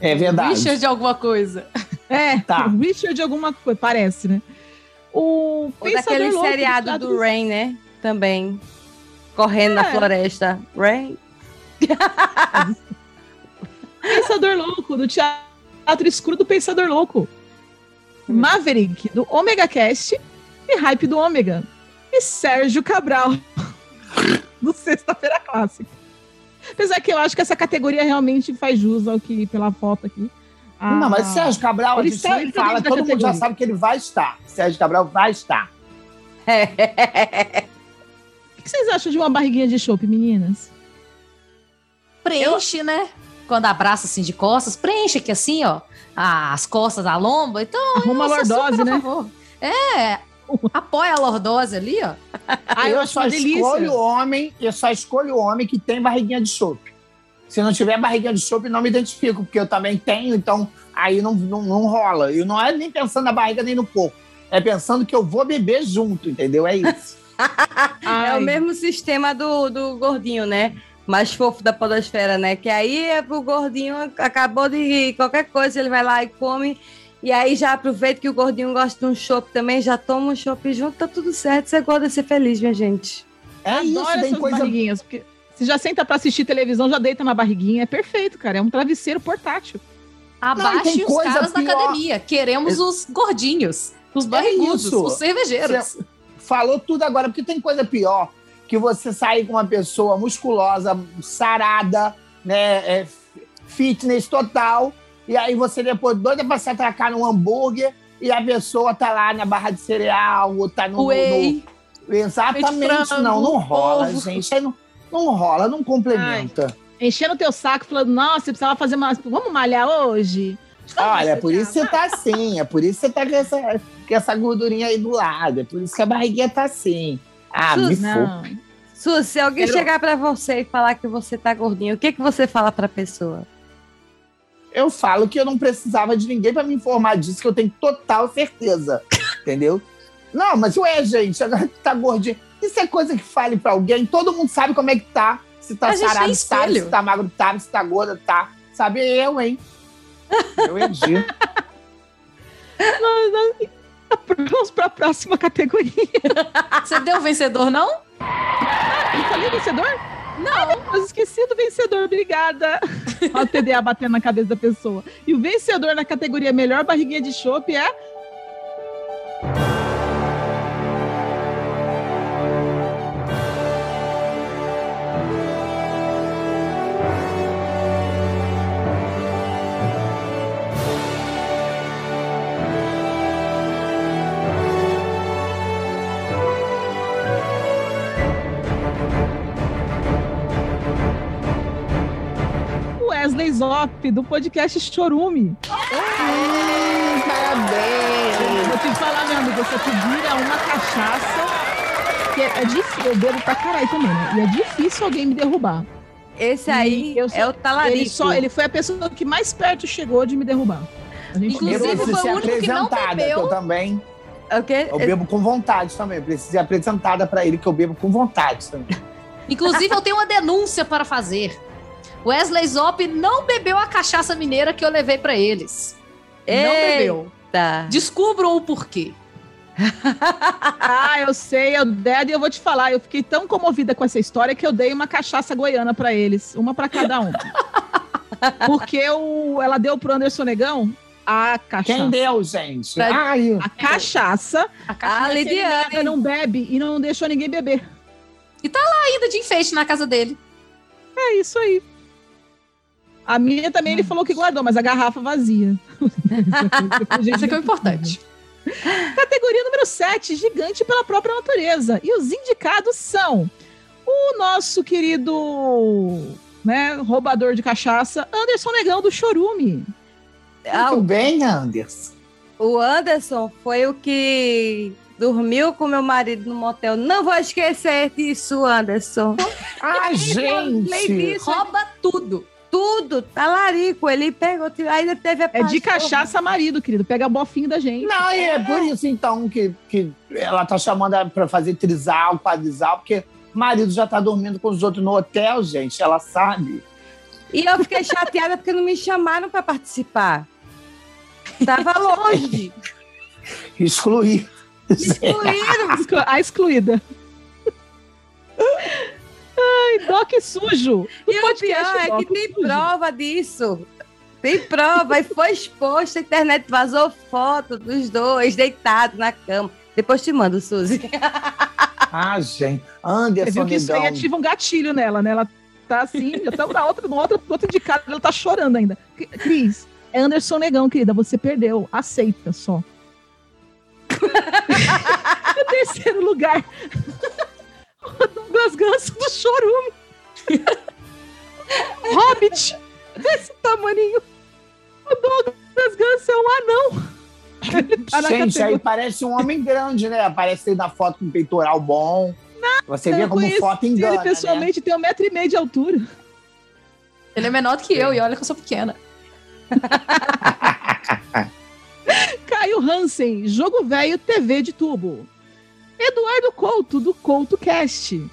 Speaker 3: É verdade.
Speaker 4: Richard de alguma coisa.
Speaker 1: É,
Speaker 3: Tá.
Speaker 1: o Richard de alguma coisa, parece, né? O
Speaker 2: Ou daquele
Speaker 1: Louco,
Speaker 2: seriado do Rain, né? Também. Correndo na
Speaker 1: É.
Speaker 2: floresta. Rain.
Speaker 1: Pensador Louco, do Teatro Escuro do Pensador Louco. Maverick, do Omega Cast. E Hype do Ômega. E Sérgio Cabral, do Sexta-feira Clássica. Apesar que eu acho que essa categoria realmente faz jus ao que, pela foto aqui. a-
Speaker 3: Não, mas Sérgio Cabral, a
Speaker 1: Ele
Speaker 3: gente
Speaker 1: está
Speaker 3: sempre fala, todo mundo já sabe que ele vai estar. Sérgio Cabral vai estar.
Speaker 1: O que vocês acham de uma barriguinha de chopp, meninas?
Speaker 4: Preenche, né? Quando abraça assim de costas, preenche aqui assim, ó. As costas da lomba. Então,
Speaker 1: Arruma a
Speaker 4: eu
Speaker 1: lordose,
Speaker 4: super a
Speaker 1: né?
Speaker 4: favor. É. Apoia a lordose ali, ó.
Speaker 1: Ah,
Speaker 3: eu
Speaker 1: acho
Speaker 3: só
Speaker 1: delícia.
Speaker 3: escolho homem, eu só escolho homem que tem barriguinha de chope. Se não tiver barriguinha de chope, não me identifico, porque eu também tenho, então aí não, não, não rola. Eu não é nem pensando na barriga nem no corpo. É pensando que eu vou beber junto, entendeu? É isso.
Speaker 2: É o mesmo sistema do, do gordinho, né? Mais fofo da podosfera, né? Que aí é pro gordinho, acabou de qualquer coisa, ele vai lá e come. E aí já aproveita que o gordinho gosta de um chopp também, já toma um chopp junto, tá tudo certo. Você gosta de ser feliz, minha gente.
Speaker 3: É isso,
Speaker 1: Adoro
Speaker 3: tem
Speaker 1: essas
Speaker 3: coisa.
Speaker 1: barriguinhas, porque você já senta pra assistir televisão, já deita na barriguinha. É perfeito, cara. É um travesseiro portátil.
Speaker 4: Abaixe os caras da
Speaker 3: pior.
Speaker 4: academia. Queremos os gordinhos, os barrigudos,
Speaker 3: isso.
Speaker 4: os cervejeiros.
Speaker 3: Falou tudo agora, porque tem coisa pior que você sair com uma pessoa musculosa, sarada, né? é, fitness total, e aí você depois doida pra se atracar num hambúrguer e a pessoa tá lá na barra de cereal, ou tá no.
Speaker 4: Whey.
Speaker 3: no- exatamente,
Speaker 4: frango,
Speaker 3: não, não rola,
Speaker 4: ovo.
Speaker 3: gente. Não, não rola, não complementa.
Speaker 1: Enchendo o teu saco, falando, nossa, você precisava fazer uma. Vamos malhar hoje?
Speaker 3: Olha, é por isso que você tá assim, é por isso que você tá com essa, com essa gordurinha aí do lado, é por isso que a barriguinha tá assim. Ah, me
Speaker 2: Sus,
Speaker 3: foda.
Speaker 1: Não.
Speaker 2: Su, se alguém chegar pra você e falar que você tá gordinho, o que, que você fala pra pessoa?
Speaker 3: eu falo que eu não precisava de ninguém pra me informar disso, que eu tenho total certeza. entendeu? Não, mas ué, gente, agora que tá gordinho. Isso é coisa que fale pra alguém, todo mundo sabe como é que tá. Se tá
Speaker 4: A
Speaker 3: sarado, tá,
Speaker 4: espelho.
Speaker 3: se tá magro, tá, se tá gorda, tá. Sabe eu, hein? Eu edi.
Speaker 1: Vamos para a próxima categoria.
Speaker 4: Você deu o vencedor, não?
Speaker 1: Eu falei vencedor? Não. Eu esqueci do vencedor, obrigada. Olha o TDA batendo na cabeça da pessoa. E o vencedor na categoria melhor barriguinha de chopp é. Do podcast Chorume.
Speaker 3: Parabéns!
Speaker 1: Vou te falar, meu amigo, você te vira uma cachaça. Que é difícil, eu bebo pra caralho também, né? E é difícil alguém me derrubar.
Speaker 2: Esse aí
Speaker 1: Eu sou-
Speaker 2: é o talarico.
Speaker 1: Ele, só, ele foi a pessoa que mais perto chegou de me derrubar.
Speaker 4: Inclusive,
Speaker 3: eu
Speaker 4: foi o único que não
Speaker 3: apresentada,
Speaker 4: bebeu.
Speaker 3: que eu também.
Speaker 2: O quê?
Speaker 3: Eu bebo com vontade também. Preciso ser apresentada pra ele, que eu bebo com vontade também.
Speaker 4: Inclusive, eu tenho uma denúncia para fazer. Wesley Zop não bebeu a cachaça mineira que eu levei para eles. Não bebeu.
Speaker 2: Eita.
Speaker 4: Descubram o porquê.
Speaker 1: Ah, eu sei, eu dedo e eu vou te falar. Eu fiquei tão comovida com essa história que eu dei uma cachaça goiana pra eles, uma pra cada um. Porque o, ela deu pro Anderson Negão a
Speaker 3: Quem
Speaker 1: cachaça.
Speaker 3: deu, gente?
Speaker 2: Pra-
Speaker 3: Ai,
Speaker 1: A cachaça.
Speaker 4: A
Speaker 2: A
Speaker 4: cachaça
Speaker 1: Ele
Speaker 2: Lidiane.
Speaker 1: não bebe e não deixou ninguém beber.
Speaker 4: ainda de enfeite na casa dele.
Speaker 1: É isso aí. A minha também ele falou que guardou, mas a garrafa vazia.
Speaker 4: Isso aqui é o importante.
Speaker 1: Categoria número 7, gigante pela própria natureza. E os indicados são o nosso querido né, roubador de cachaça, Anderson Negão do Chorume.
Speaker 2: Ah,
Speaker 3: Tudo bem, Anderson?
Speaker 2: o Anderson foi o que dormiu com meu marido no motel. Não vou esquecer disso, Anderson. Lembrei
Speaker 3: gente!
Speaker 2: disso.
Speaker 4: Rouba tudo.
Speaker 2: Tudo, talarico. Ele pegou, ainda teve a
Speaker 1: É de cachaça marido, querido. Pega a bofinho da gente.
Speaker 3: Não, e é por isso, então, que, que ela tá chamando ela pra fazer trisal, quadrisal, porque o marido já tá dormindo com os outros no hotel, gente. Ela sabe.
Speaker 2: E eu fiquei chateada porque não me chamaram para participar. Tava longe.
Speaker 3: Excluir.
Speaker 2: Excluíram.
Speaker 1: Exclu- A excluída. Ai, Doc sujo. Do
Speaker 2: E o pior é que tem
Speaker 1: Sujo.
Speaker 2: prova disso. Tem prova. E foi exposto, a internet vazou foto dos dois deitados na cama. Depois te mando, Suzy.
Speaker 3: Ah, gente.
Speaker 1: Você
Speaker 3: Anderson
Speaker 1: viu que isso aí ativa um gatilho nela, né? Ela tá assim, já tá na outra, no outro, no outro indicado, ela tá chorando ainda. Cris, é Anderson Negão, querida, você perdeu. Aceita só. no terceiro lugar, Douglas Ganso do Chorume. Hobbit, desse tamaninho. O Douglas Ganso é um anão. Tá
Speaker 3: Gente, aí parece um homem grande, né? Aparece aí na foto com um peitoral bom. Você vê como foto engana,
Speaker 1: Ele
Speaker 3: né?
Speaker 1: pessoalmente tem um metro e meio de altura.
Speaker 4: Ele é menor do que eu, e olha que eu sou pequena.
Speaker 1: Caio Hansen, Jogo Velho TV de Tubo. Eduardo Couto, do Couto Cast.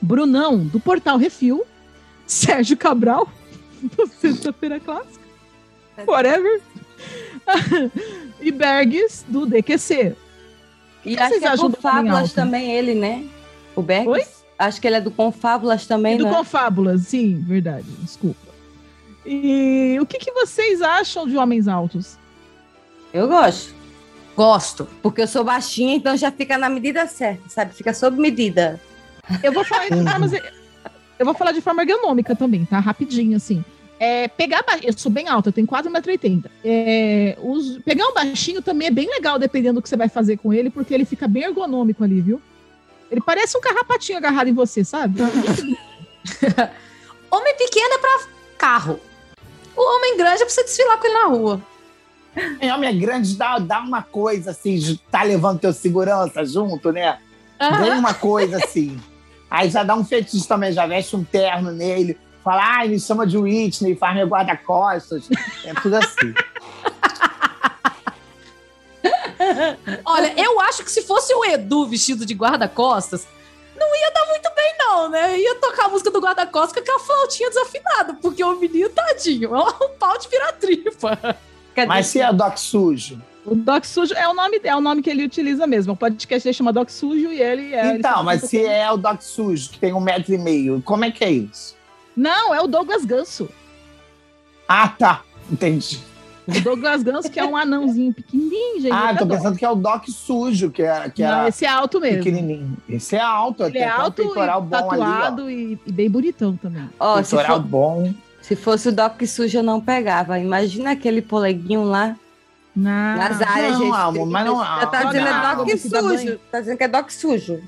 Speaker 1: Brunão, do Portal Refil. Sérgio Cabral, do Sexta-feira Clássica. Whatever. e Bergs, do DQC.
Speaker 2: E
Speaker 1: que
Speaker 2: acho que é do Fábulas também, ele, né? O Bergs.
Speaker 1: Oi?
Speaker 2: Acho que ele é do Confábulas também,
Speaker 1: E do
Speaker 2: né?
Speaker 1: Confábulas, sim, verdade, desculpa. E o que, que vocês acham de Homens Altos?
Speaker 2: Eu gosto.
Speaker 4: Gosto.
Speaker 2: Porque eu sou baixinha, então já fica na medida certa, sabe? Fica sob medida.
Speaker 1: Eu vou falar de formas. Eu vou falar de forma ergonômica também, tá? Rapidinho, assim. É, pegar Eu sou bem alta, eu tenho 4,80m. É, os- pegar um baixinho também é bem legal, dependendo do que você vai fazer com ele, porque ele fica bem ergonômico ali, viu? Ele parece um carrapatinho agarrado em você, sabe?
Speaker 4: Homem pequeno é pra carro. O homem grande é pra você desfilar com ele na rua.
Speaker 3: Em homem é grande, dá, dá uma coisa assim, tá levando teu segurança junto, né? Vem uma coisa assim. Aí já dá um fetiche também, já veste um terno nele. Fala, ai, me chama de Whitney, faz meu guarda-costas. É tudo assim.
Speaker 4: Olha, eu acho que se fosse o Edu vestido de guarda-costas, não ia dar muito bem, não, né? Ia tocar a música do guarda-costas com aquela flautinha desafinada, porque o menino, tadinho, é um pau de vira-tripa.
Speaker 3: Mas se é Doc Sujo?
Speaker 1: O Doc Sujo é o nome, é o nome que ele utiliza mesmo. O podcast dele chama Doc Sujo e ele é. ele
Speaker 3: Então,
Speaker 1: fala
Speaker 3: mas se
Speaker 1: com-
Speaker 3: é o Doc Sujo, que tem um metro e meio, como é que é isso?
Speaker 1: Não, é o Douglas Ganso.
Speaker 3: Ah, tá. Entendi.
Speaker 1: O Douglas Ganso, que é um anãozinho pequenininho, gente.
Speaker 3: Ah, tô
Speaker 1: adoro.
Speaker 3: pensando que é o Doc Sujo, que é, que
Speaker 1: Não,
Speaker 3: é
Speaker 1: esse é alto mesmo.
Speaker 3: pequenininho. Esse é alto,
Speaker 1: Ele
Speaker 3: até
Speaker 1: é
Speaker 3: tem um
Speaker 1: alto
Speaker 3: peitoral
Speaker 1: e
Speaker 3: bom ali,
Speaker 1: tatuado e, e bem bonitão também.
Speaker 2: Ó, se,
Speaker 3: Peitoral
Speaker 2: for-
Speaker 3: bom.
Speaker 2: Se fosse o Doc sujo, eu não pegava. Imagina aquele poleguinho lá
Speaker 1: Na...
Speaker 2: nas áreas,
Speaker 3: não,
Speaker 2: gente.
Speaker 3: mas não-
Speaker 2: Já tá
Speaker 3: não,
Speaker 2: dizendo
Speaker 3: não.
Speaker 2: é Doc
Speaker 1: banho.
Speaker 2: sujo. Tá dizendo que é Doc sujo.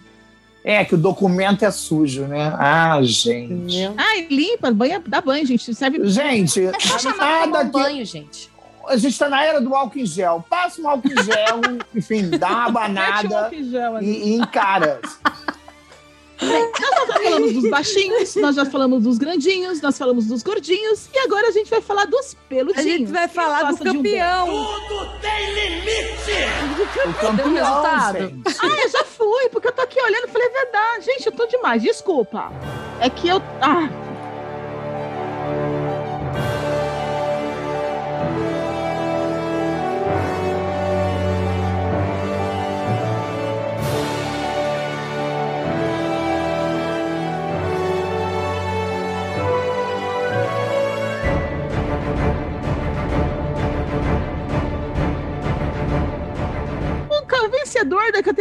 Speaker 3: É, que o documento é sujo, né? Ah, gente.
Speaker 1: Ai, limpa, banha, dá banho, gente. Serve.
Speaker 3: Gente,
Speaker 4: É só
Speaker 3: nada
Speaker 4: um
Speaker 3: que...
Speaker 4: banho, gente.
Speaker 3: A gente tá na era do álcool em gel. Passa um álcool em gel, enfim, dá uma
Speaker 1: um
Speaker 3: banada
Speaker 1: álcool em gel
Speaker 3: e, e encara.
Speaker 1: Nós já falamos dos baixinhos, nós já falamos dos grandinhos, nós falamos dos gordinhos e agora a gente vai falar dos
Speaker 2: A
Speaker 1: peludinhos.
Speaker 2: gente vai falar do
Speaker 1: de um
Speaker 2: campeão.
Speaker 3: O campeão,
Speaker 4: resultado?
Speaker 3: gente.
Speaker 1: Ah, eu já fui, porque eu tô aqui olhando e falei, é verdade. Gente, eu tô demais, desculpa. É que eu. Ah.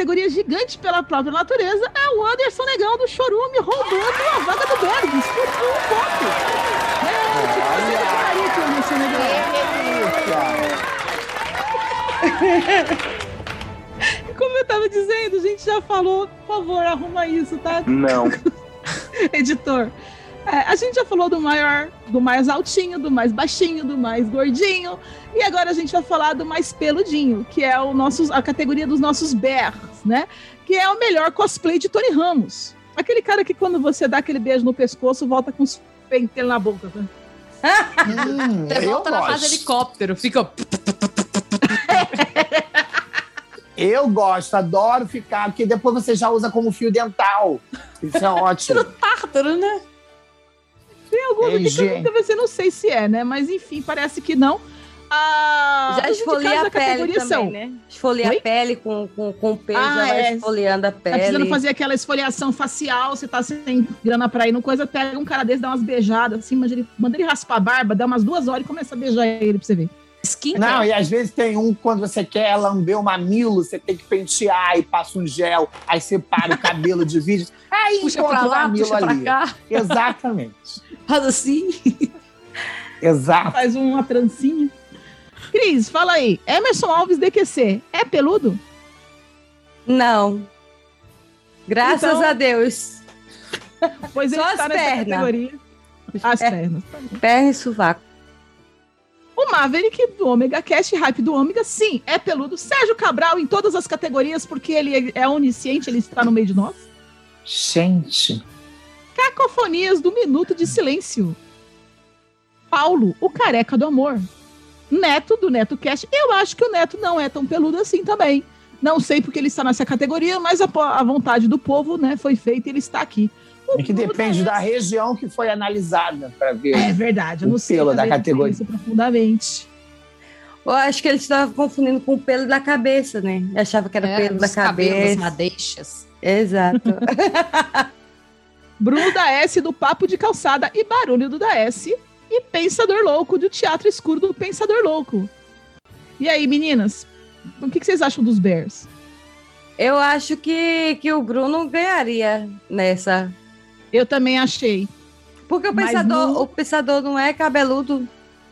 Speaker 1: Categoria gigante pela própria natureza é o Anderson Negão do Chorume, roubando a vaga do Bergs por um ponto. É, você gostaria Anderson Negão? Como eu tava dizendo, a gente já falou, por favor, arruma isso, tá?
Speaker 3: Não.
Speaker 1: editor. É, a gente já falou do maior, do mais altinho, do mais baixinho, do mais gordinho. E agora a gente vai falar do mais peludinho, que é o nosso, a categoria dos nossos bears, né? Que é o melhor cosplay de Tony Ramos. Aquele cara que quando você dá aquele beijo no pescoço, volta com os pentelhos na boca. né?
Speaker 3: Hum, eu
Speaker 4: volta na fase
Speaker 3: gosto.
Speaker 4: helicóptero, fica.
Speaker 3: Eu gosto, adoro ficar, porque depois você já usa como fio dental. Isso é ótimo.
Speaker 4: Tártaro, né?
Speaker 1: Tem aqui que eu
Speaker 3: gente.
Speaker 1: nunca você não sei se é, né? Mas enfim, parece que não. Ah,
Speaker 2: Já
Speaker 1: indicados
Speaker 2: a pele também,
Speaker 1: são
Speaker 2: né? Esfolia
Speaker 1: Oi?
Speaker 2: a pele com, com, com o pelo,
Speaker 1: Ah,
Speaker 2: já
Speaker 1: é.
Speaker 2: esfoliando a
Speaker 1: Tá precisando
Speaker 2: pele.
Speaker 1: fazer aquela esfoliação facial, você tá sem grana pra ir no coisa, pega um cara desse, dá umas beijadas, assim, manda ele, manda ele raspar a barba, dá umas duas horas e começa a beijar ele pra você ver.
Speaker 4: Skin
Speaker 3: Não, e às vezes tem um, quando você quer lamber o mamilo, você tem que pentear e passa um gel, aí separa o cabelo de vídeo. Aí
Speaker 4: puxa
Speaker 3: encontra
Speaker 4: pra
Speaker 3: o
Speaker 4: lá,
Speaker 3: mamilo
Speaker 4: puxa pra
Speaker 3: ali.
Speaker 4: cá,
Speaker 3: Exatamente.
Speaker 4: faz assim.
Speaker 3: Exato.
Speaker 1: Faz uma trancinha. Cris, fala aí. Emerson Alves DQC, é peludo?
Speaker 2: Não. Graças
Speaker 1: Então-
Speaker 2: a Deus.
Speaker 1: Pois ele
Speaker 2: Só
Speaker 1: está
Speaker 2: as
Speaker 1: nessa
Speaker 2: pernas.
Speaker 1: categoria. As
Speaker 2: É.
Speaker 1: pernas.
Speaker 2: Perna e sovaco.
Speaker 1: O Maverick do Omega Cast, hype do Ômega, sim, é peludo. Sérgio Cabral em todas as categorias, porque ele é onisciente, ele está no meio de nós.
Speaker 3: Gente.
Speaker 1: Cacofonias do Minuto de Silêncio. Paulo, o careca do amor. Neto, do Neto Cast. Eu acho que o Neto não é tão peludo assim também. Não sei porque ele está nessa categoria, mas a, a vontade do povo né, foi feita e ele está aqui. O
Speaker 3: É que depende da
Speaker 1: Daes-
Speaker 3: região que foi analisada para ver.
Speaker 1: É verdade, eu
Speaker 3: o
Speaker 1: não sei.
Speaker 3: pelo da categoria.
Speaker 1: conheço profundamente.
Speaker 2: Eu acho que ele estava confundindo com o pelo da cabeça, né? Eu achava que era pelo da cabeça.
Speaker 4: madeixas.
Speaker 2: Exato.
Speaker 1: Bruno da S do Papo de Calçada e Barulho do da S. E Pensador Louco do Teatro Escuro do Pensador Louco. E aí, meninas? O que, que vocês acham dos Bears?
Speaker 2: Eu acho que, que o Bruno ganharia nessa.
Speaker 1: Eu também achei.
Speaker 2: Porque o pensador,
Speaker 1: não-
Speaker 2: o pensador não é cabeludo.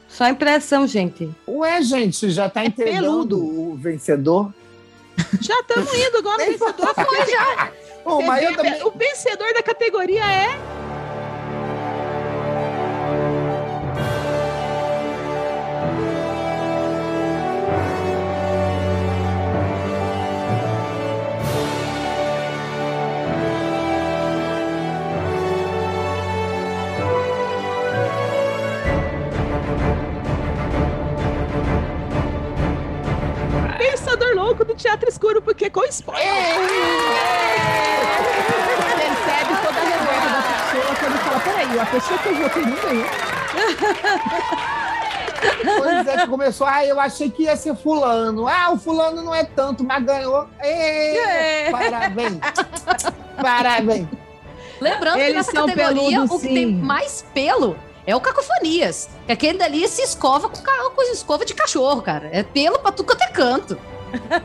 Speaker 2: Só impressão, gente.
Speaker 3: Ué, gente, já tá entregando
Speaker 1: peludo.
Speaker 3: o vencedor?
Speaker 1: Já estamos indo agora. O vencedor foi já.
Speaker 3: Eu também...
Speaker 1: O vencedor da categoria é. Do Teatro Escuro, porque com spoiler. fala, peraí, a pessoa que eu votei não ganhou.
Speaker 3: Pois é, que começou. Ah, eu achei que ia ser fulano. Ah, o fulano não é tanto, mas ganhou. Ê,
Speaker 2: É.
Speaker 3: Parabéns. Parabéns.
Speaker 4: Lembrando que
Speaker 1: Eles
Speaker 4: nessa
Speaker 1: são
Speaker 4: categoria
Speaker 1: peludos,
Speaker 4: o que tem
Speaker 1: sim.
Speaker 4: mais pelo é o Cacofonias. Que aquele dali se escova com, com escova de cachorro, cara. É pelo pra tudo quanto é canto.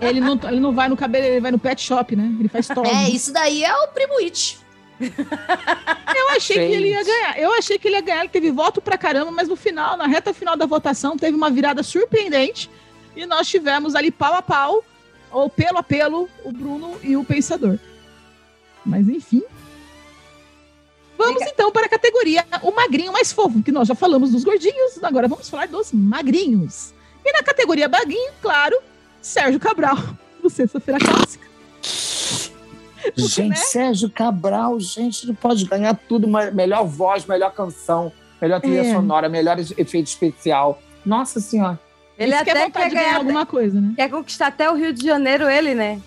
Speaker 1: Ele não, ele não vai no cabelo, ele vai no pet shop, né? Ele faz toque.
Speaker 4: É, isso daí é o Primo It.
Speaker 1: Eu achei que ele ia
Speaker 3: Gente.
Speaker 1: ganhar. Eu achei que ele ia ganhar. Ele teve voto pra caramba, mas no final, na reta final da votação, teve uma virada surpreendente. E nós tivemos ali pau a pau, ou pelo a pelo, o Bruno e o Pensador. Mas enfim. Vamos então para a categoria o magrinho mais fofo, que nós já falamos dos gordinhos, agora vamos falar dos magrinhos. E na categoria magrinho, claro, Sérgio Cabral, do Sexta-feira Clássica.
Speaker 3: Gente,
Speaker 1: né?
Speaker 3: Sérgio Cabral, gente, ele pode ganhar tudo. Melhor voz, melhor canção, melhor trilha
Speaker 1: É.
Speaker 3: sonora, melhor efeito especial. Nossa Senhora.
Speaker 2: Ele
Speaker 1: Isso é
Speaker 2: até
Speaker 1: vontade
Speaker 2: quer
Speaker 1: de ganhar
Speaker 2: ganhar,
Speaker 1: alguma coisa, né?
Speaker 2: quer conquistar até o Rio de Janeiro, ele, né?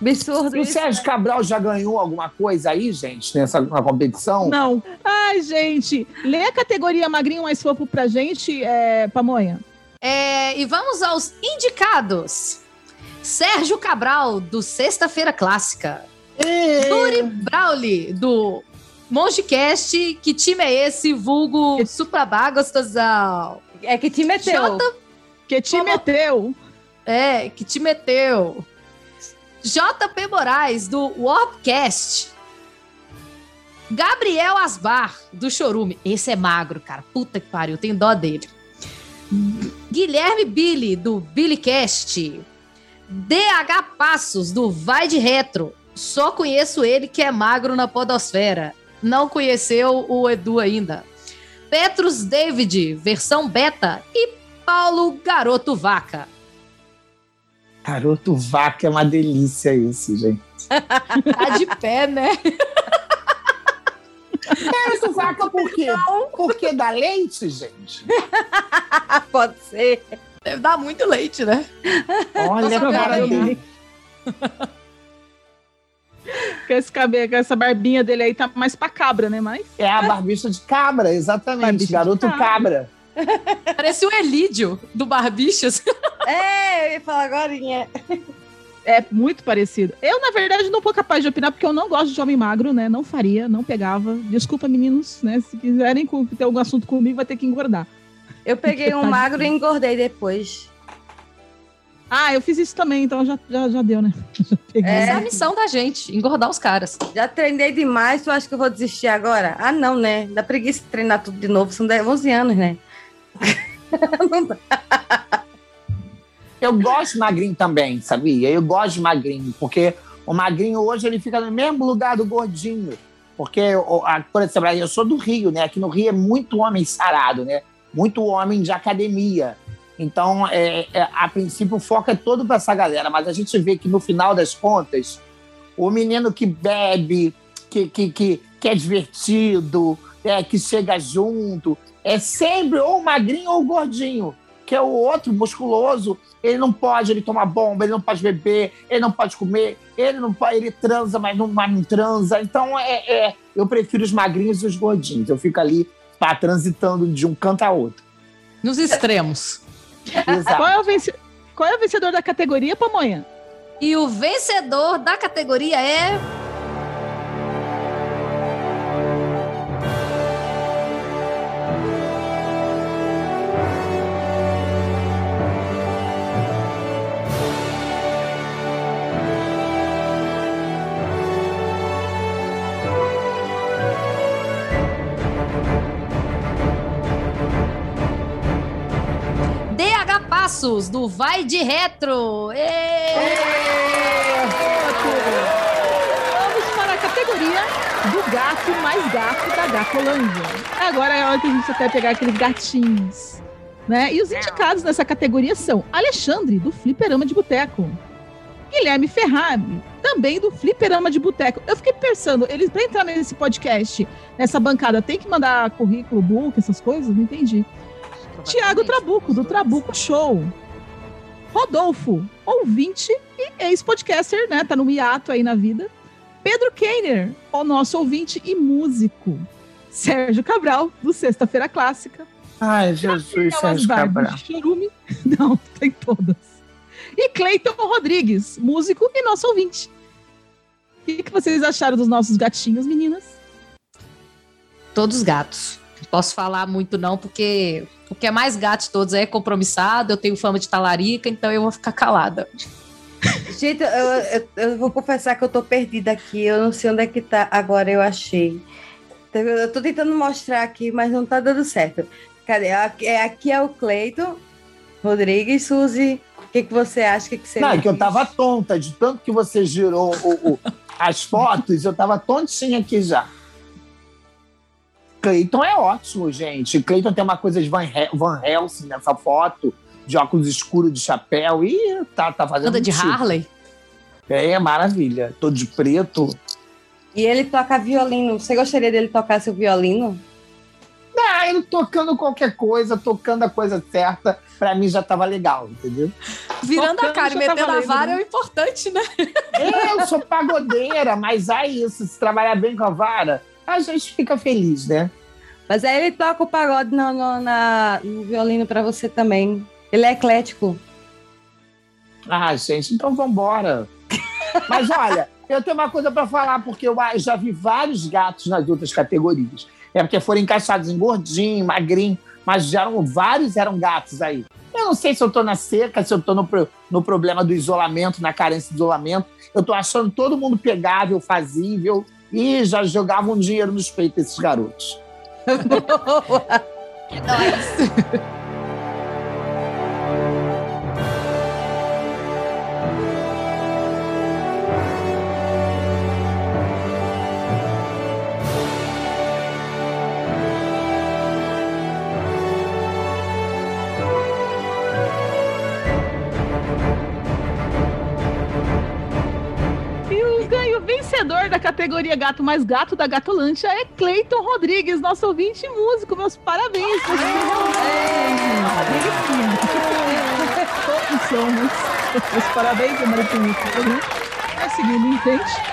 Speaker 2: Absurdo
Speaker 3: E o
Speaker 2: isso.
Speaker 3: Sérgio Cabral já ganhou alguma coisa aí, gente, nessa na competição?
Speaker 1: Não. Ai, gente, lê a categoria magrinho mais fofo pra gente, é, Pamonha.
Speaker 4: É, e vamos aos indicados. Sérgio Cabral, do Sexta-feira Clássica. Yuri Brauli, do Mongecast. Que time é esse? Vulgo Suprabá Gostosão.
Speaker 2: É que time é teu.
Speaker 4: Jota-
Speaker 1: Que time
Speaker 4: Como-
Speaker 1: é teu?
Speaker 4: É, que te meteu. JP Moraes, do Warpcast. Gabriel Asbar, do Chorume. Esse é magro, cara. Puta que pariu, tenho dó dele. Guilherme Billy, do Billycast. DH Passos, do Vai de Retro. Só conheço ele que é magro na podosfera. Não conheceu o Edu ainda. Petrus David, versão beta. E Paulo Garoto Vaca.
Speaker 3: Garoto vaca é uma delícia isso, gente.
Speaker 4: Tá de pé, né?
Speaker 3: Garoto vaca por quê? Porque dá leite, gente?
Speaker 2: Pode ser.
Speaker 4: Deve dar muito leite, né?
Speaker 3: Olha a cara dele.
Speaker 1: Com esse cabelo, com essa barbinha dele aí tá mais pra cabra, né? Mas
Speaker 3: É a barbicha de cabra, exatamente.
Speaker 1: Barbicha
Speaker 3: Garoto
Speaker 1: cabra.
Speaker 3: cabra.
Speaker 4: Parece o Elídio, do Barbichas.
Speaker 2: É, eu ia falar agora.
Speaker 1: É muito parecido. Eu, na verdade, não tô capaz de opinar, porque eu não gosto de homem magro, né? Não faria, não pegava. Desculpa, meninos, né? Se quiserem ter algum assunto comigo, vai ter que engordar.
Speaker 2: Eu peguei um magro e engordei depois.
Speaker 1: Ah, eu fiz isso também, então já, já, já deu, né? Já peguei.
Speaker 4: Essa é a missão da gente, engordar os caras.
Speaker 2: Já treinei demais, tu acha que eu vou desistir agora? Ah, não, né? Dá preguiça de treinar tudo de novo, são 10, 11 anos, né? Não dá.
Speaker 3: Eu gosto de magrinho também, sabia? Eu gosto de magrinho, porque o magrinho hoje ele fica no mesmo lugar do gordinho. Porque, por exemplo, eu sou do Rio, né? Aqui no Rio é muito homem sarado, né? Muito homem de academia. Então, é, é, a princípio, o foco é todo para essa galera, mas a gente vê que no final das contas, o menino que bebe, que, que, que, que é divertido, é, que chega junto, é sempre ou magrinho ou gordinho, que é o outro musculoso. Ele não pode, ele toma bomba, ele não pode beber, ele não pode comer, ele não pode, ele transa, mas não, mas não transa. Então, é, é, eu prefiro os magrinhos e os gordinhos. Eu fico ali pá, transitando de um canto a outro.
Speaker 4: Nos extremos.
Speaker 3: Exato.
Speaker 1: Qual, é o Qual é o vencedor da categoria, Pamonha?
Speaker 4: E o vencedor da categoria é. Passos, do Vai de Retro. Ê!
Speaker 1: Vamos para a categoria do gato mais gato da Gacolândia. Agora é a hora que a gente até pegar aqueles gatinhos. Né? E os indicados nessa categoria são Alexandre, do Fliperama de Boteco. Guilherme Ferrari, também do Fliperama de Boteco. Eu fiquei pensando, eles para entrar nesse podcast, nessa bancada, tem que mandar currículo, book, essas coisas? Não entendi. Tiago Trabuco, do Trabuco Show. Rodolfo, ouvinte e ex-podcaster, né? Tá no hiato aí na vida. Pedro Keiner, o nosso ouvinte e músico. Sérgio Cabral, do Sexta-feira Clássica.
Speaker 3: Ai, Jesus, Sérgio Cabral.
Speaker 1: Chorume. Não, tem todas. E Cleiton Rodrigues, músico e nosso ouvinte. O que, que vocês acharam dos nossos gatinhos, meninas?
Speaker 4: Todos gatos. Posso falar muito não, porque o que é mais gato de todos é compromissado, eu tenho fama de talarica, então eu vou ficar calada.
Speaker 2: Gente, eu, eu, eu vou confessar que eu tô perdida aqui. Eu não sei onde é que tá. Agora eu achei. Eu tô tentando mostrar aqui, mas não tá dando certo. Cadê? Aqui é, aqui é o Cleiton Rodrigues, Suzy. O que, que você acha? O que, que você
Speaker 3: Não, é que eu tava tonta, de tanto que você girou o, o, as fotos, eu tava tontinha aqui já. Cleiton é ótimo, gente. Cleiton tem uma coisa de Van, Hel Van Helsing nessa foto, de óculos escuros, de chapéu, e tá, tá fazendo.
Speaker 4: Anda de
Speaker 3: tipo.
Speaker 4: Harley?
Speaker 3: É, maravilha. Todo de preto.
Speaker 2: E ele toca violino. Você gostaria dele tocar seu violino?
Speaker 3: Ah, ele tocando qualquer coisa, tocando a coisa certa, pra mim já tava legal, entendeu?
Speaker 4: Virando
Speaker 1: Tocando
Speaker 4: a cara e metendo a vara
Speaker 1: né?
Speaker 4: é o importante, né?
Speaker 3: É, eu sou pagodeira, mas é isso. Se trabalhar bem com a vara, a gente fica feliz, né?
Speaker 2: Mas aí ele toca o pagode no, no, na- no violino pra você também. Ele é eclético.
Speaker 3: Ah, gente, então vambora. Mas olha, eu tenho uma coisa pra falar, porque eu já vi vários gatos nas outras categorias. É porque foram encaixados em gordinho, magrinho, mas eram, vários eram gatos aí. Eu não sei se eu tô na seca, se eu tô no, no problema do isolamento, na carência de isolamento. Eu tô achando todo mundo pegável, fazível, e já jogavam dinheiro nos peitos desses garotos.
Speaker 4: É nóis.
Speaker 1: vencedor da categoria Gato Mais Gato da Gatolândia é Cleiton Rodrigues, nosso ouvinte e músico. Meus parabéns. Todos somos. Meus parabéns, Maritinho. Vai seguindo em frente.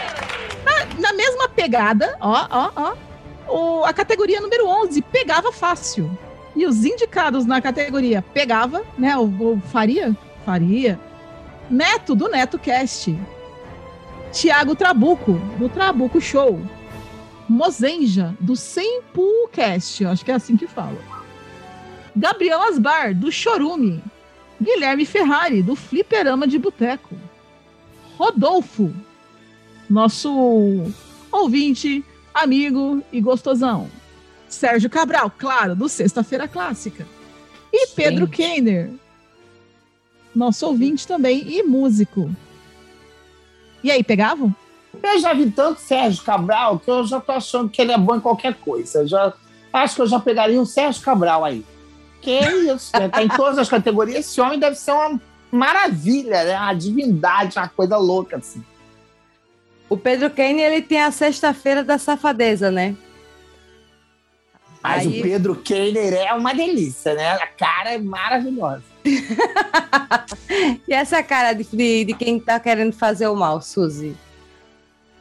Speaker 1: Na, mesma pegada, ó, ó, ó, o- a categoria número 11, pegava fácil. E os indicados na categoria pegava, né, o, o faria, faria, Neto, do Neto Cast. Tiago Trabuco, do Trabuco Show. Mozenja, do Sempulcast, acho que é assim que fala. Gabriel Asbar, do Chorume. Guilherme Ferrari, do Fliperama de Boteco. Rodolfo, nosso ouvinte, amigo e gostosão. Sérgio Cabral, claro, do Sexta-feira Clássica. E Pedro
Speaker 3: Sim.
Speaker 1: Kenner, nosso ouvinte também e músico. E aí, pegavam?
Speaker 3: Eu já vi tanto Sérgio Cabral que eu já tô achando que ele é bom em qualquer coisa. Eu já, acho que eu já pegaria o Sérgio Cabral aí. Que é isso, né? Tá em todas as categorias. Esse homem deve ser uma maravilha, né? Uma divindade, uma coisa louca, assim.
Speaker 2: O Pedro Kane, ele tem a sexta-feira da safadeza, né?
Speaker 3: Mas
Speaker 2: Aí-
Speaker 3: o Pedro Keiner é uma delícia, né? A cara é maravilhosa.
Speaker 2: E essa cara de, de, de quem tá querendo fazer o mal, Suzy?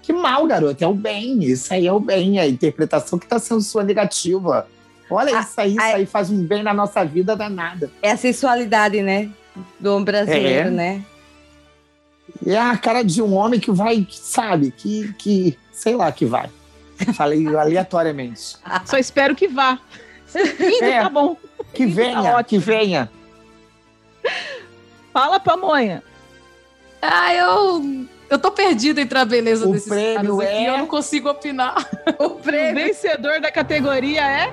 Speaker 3: Que mal, garoto. É o bem. Isso aí é o bem. A interpretação que tá sendo sua negativa. Olha
Speaker 2: Ah,
Speaker 3: isso aí, isso
Speaker 2: ah,
Speaker 3: aí faz um bem na nossa vida danada.
Speaker 2: É a sensualidade, né? Do homem brasileiro,
Speaker 3: É.
Speaker 2: né?
Speaker 3: É a cara de um homem que vai, que sabe, que, que sei lá, que vai. Falei aleatoriamente.
Speaker 1: Só espero que vá. Indo,
Speaker 3: É.
Speaker 1: tá bom.
Speaker 3: Que
Speaker 1: Tá
Speaker 3: venha,
Speaker 1: ótimo.
Speaker 3: que venha.
Speaker 1: Fala, Pamonha.
Speaker 4: Ah, eu. Eu tô perdida entre a beleza
Speaker 3: O
Speaker 4: desses
Speaker 3: prêmio
Speaker 4: caras aqui,
Speaker 3: é-
Speaker 4: eu não consigo opinar.
Speaker 2: O
Speaker 1: O
Speaker 2: prêmio.
Speaker 1: vencedor da categoria é.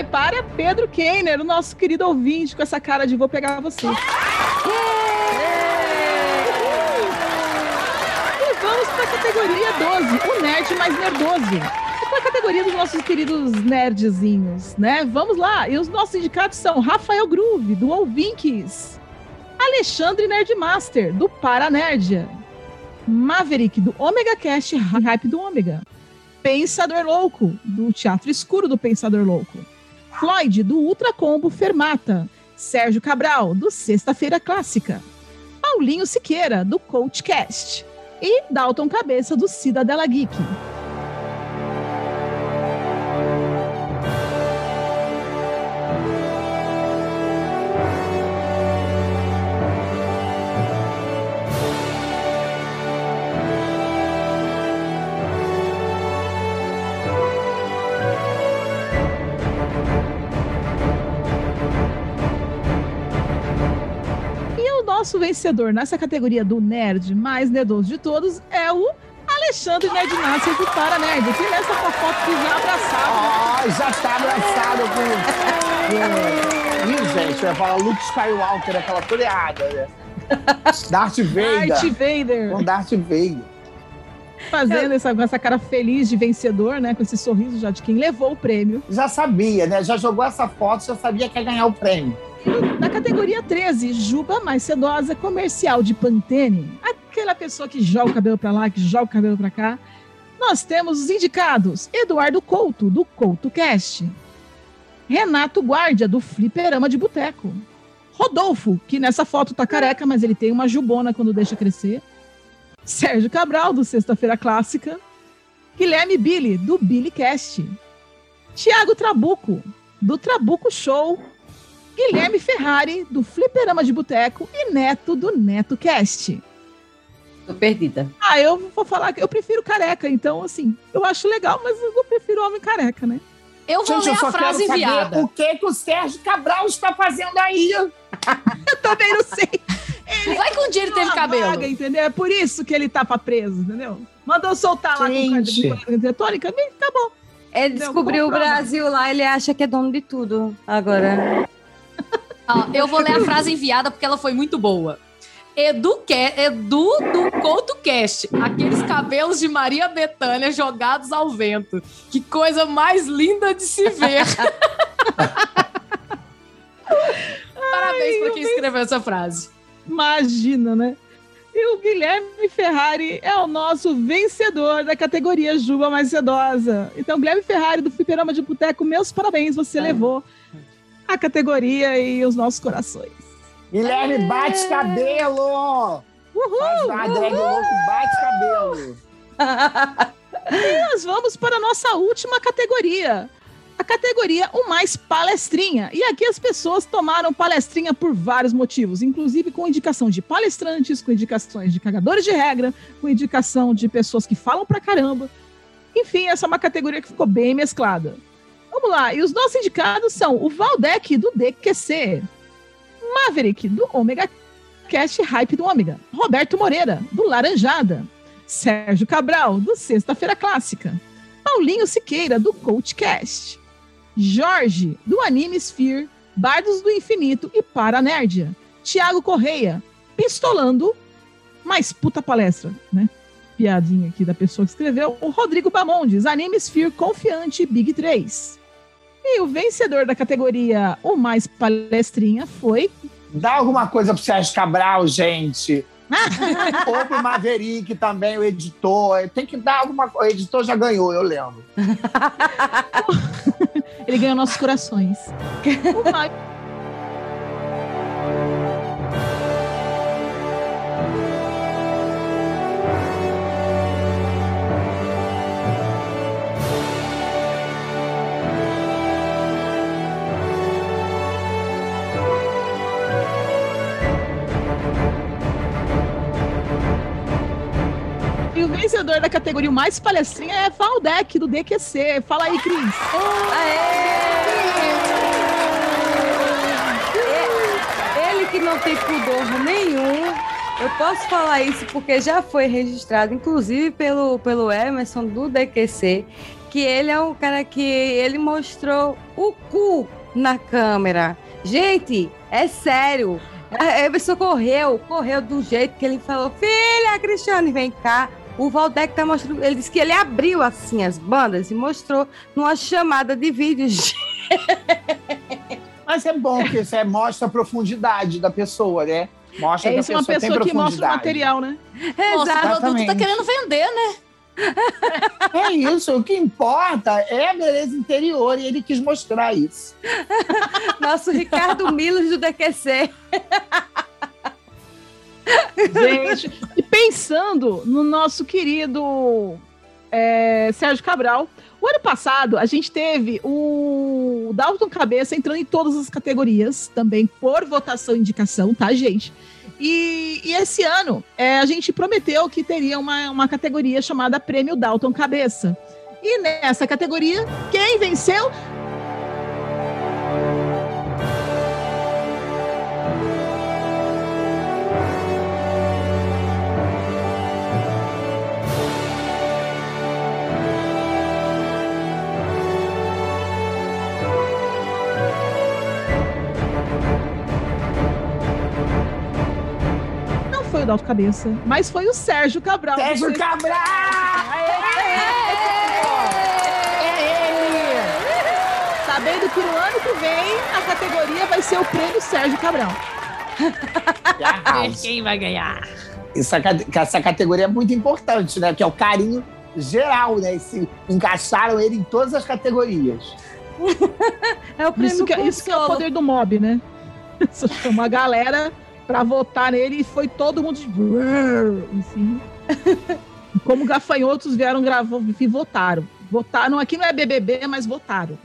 Speaker 1: Vai para Pedro Kenner, o nosso querido ouvinte, com essa cara de vou pegar você. E vamos para a categoria 12, o nerd mais nerdoso. A categoria dos nossos queridos nerdzinhos, né? Vamos lá. E os nossos indicados são Rafael Groove, do Ouvinques. Alexandre Nerdmaster, do Paranerdia. Maverick, do Omega Cast Hype do Ômega. Pensador Louco, do Teatro Escuro do Pensador Louco. Floyd, do Ultra Combo Fermata. Sérgio Cabral, do Sexta-feira Clássica. Paulinho Siqueira, do Coachcast. E Dalton Cabeça, do Cidadela Geek. Nosso vencedor nessa categoria do nerd mais nerdoso de todos é o Alexandre Nerdmaster do Para Nerd, que nessa foto que já abraçado.
Speaker 3: Ah, já tá abraçado com. Ih, gente, eu ia falar Luke Skywalker, aquela toda errada, né? Darth Vader.
Speaker 1: Darth Vader.
Speaker 3: Com Darth Vader.
Speaker 1: Fazendo essa, essa cara feliz de vencedor, né? Com esse sorriso já de quem levou o prêmio.
Speaker 3: Já sabia, né? Já jogou essa foto, já sabia que ia ganhar o prêmio.
Speaker 1: Na categoria 13, Juba mais sedosa, comercial de Pantene. Aquela pessoa que joga o cabelo para lá, que joga o cabelo para cá. Nós temos os indicados: Eduardo Couto, do Couto Cast. Renato Guardia, do Fliperama de Boteco. Rodolfo, que nessa foto tá careca, mas ele tem uma jubona quando deixa crescer. Sérgio Cabral, do Sexta-feira Clássica. Guilherme Billy, do Billy Cast. Tiago Trabuco, do Trabuco Show Guilherme Ferrari, do Fliperama de Boteco, e Neto, do Neto Cast.
Speaker 2: Tô perdida.
Speaker 1: Ah, eu vou falar que eu prefiro careca, então, assim, eu acho legal, mas eu prefiro homem careca, né?
Speaker 4: Eu vou Gente, ler eu a frase enviada.
Speaker 3: O que, que o Sérgio Cabral está fazendo aí?
Speaker 1: eu também não sei.
Speaker 4: Ele Vai com um dia ele teve cabelo. Vaga,
Speaker 1: entendeu? É por isso que ele tava preso, entendeu? Mandou soltar
Speaker 3: Gente.
Speaker 1: lá com eletrônica, tá bom.
Speaker 2: Ele descobriu o Brasil lá, ele acha que é dono de tudo agora
Speaker 4: eu vou ler a frase enviada porque ela foi muito boa. Edu, Edu do CoutoCast. Aqueles cabelos de Maria Bethânia jogados ao vento. Que coisa mais linda de se ver. Parabéns para quem escreveu essa frase.
Speaker 1: Imagina, né? E o Guilherme Ferrari é o nosso vencedor da categoria Juba Mais Sedosa. Então, Guilherme Ferrari do Fliperama de Boteco, meus parabéns, você é. levou a categoria e os nossos corações.
Speaker 3: Guilherme, é. bate cabelo!
Speaker 1: Uhul! Faz
Speaker 3: uma drag louco, bate cabelo!
Speaker 1: e nós vamos para a nossa última categoria. A categoria O Mais Palestrinha. E aqui as pessoas tomaram palestrinha por vários motivos, inclusive com indicação de palestrantes, com indicações de cagadores de regra, com indicação de pessoas que falam pra caramba. Enfim, essa é uma categoria que ficou bem mesclada. Vamos lá. E os nossos indicados são o Valdec, do DQC. Maverick, do Omega Cast Hype do Ômega. Roberto Moreira, do Laranjada. Sérgio Cabral, do Sexta-feira Clássica. Paulinho Siqueira, do Coachcast. Jorge, do Anime Sphere, Bardos do Infinito e Paranerdia. Tiago Correia, Pistolando, mais puta palestra, né? Piadinha aqui da pessoa que escreveu. O Rodrigo Bamondes, Anime Sphere Confiante Big 3. E o vencedor da categoria O Mais Palestrinha foi.
Speaker 3: Dá alguma coisa pro Sérgio Cabral, gente. Ou pro Maverick também, o editor. Tem que dar alguma coisa. O editor já ganhou, eu lembro.
Speaker 1: Ele ganhou nossos corações. o mais vencedor da categoria mais palestrinha é Valdec, do DQC. Fala aí, Cris.
Speaker 2: Ele que não tem pudor nenhum. Eu posso falar isso porque já foi registrado, inclusive pelo, pelo Emerson do DQC, que ele é um cara que ele mostrou o cu na câmera. Gente, é sério. A Emerson correu, correu do jeito que ele falou: Filha, Cristiane, vem cá. O Valdec tá mostrando, ele disse que ele abriu assim as bandas e mostrou numa chamada de vídeos.
Speaker 3: Mas é bom que você mostra a profundidade da pessoa, né? Mostra
Speaker 1: É
Speaker 3: que
Speaker 1: isso
Speaker 3: a
Speaker 1: uma
Speaker 3: pessoa,
Speaker 1: que mostra o material, né?
Speaker 4: Nossa, o produto tá
Speaker 3: Exatamente.
Speaker 4: querendo vender, né?
Speaker 3: É isso, o que importa é a beleza interior e ele quis mostrar isso.
Speaker 2: Nosso Ricardo Milos do DQC.
Speaker 1: Gente, e pensando no nosso querido é, Sérgio Cabral, o ano passado a gente teve o Dalton Cabeça entrando em todas as categorias, também por votação e indicação, tá, gente? E, e esse ano é, a gente prometeu que teria uma, uma categoria chamada Prêmio Dalton Cabeça. E nessa categoria, quem venceu? Não foi o Dalton Cabeça, mas foi o Sérgio Cabral.
Speaker 3: Sérgio Cabral!
Speaker 1: Sabendo que no ano que vem a categoria vai ser o prêmio Sérgio Cabral.
Speaker 4: Quem vai ganhar?
Speaker 3: Essa, essa categoria é muito importante, né? Que é o carinho geral, né? Se encaixaram ele em todas as categorias.
Speaker 2: É o prêmio
Speaker 1: Isso que, é- isso que é o poder do mob, né? Isso Chamou a galera pra votar nele e foi todo mundo de... Assim. Como gafanhotos vieram gravar e votaram. Votaram, aqui não é BBB, mas votaram.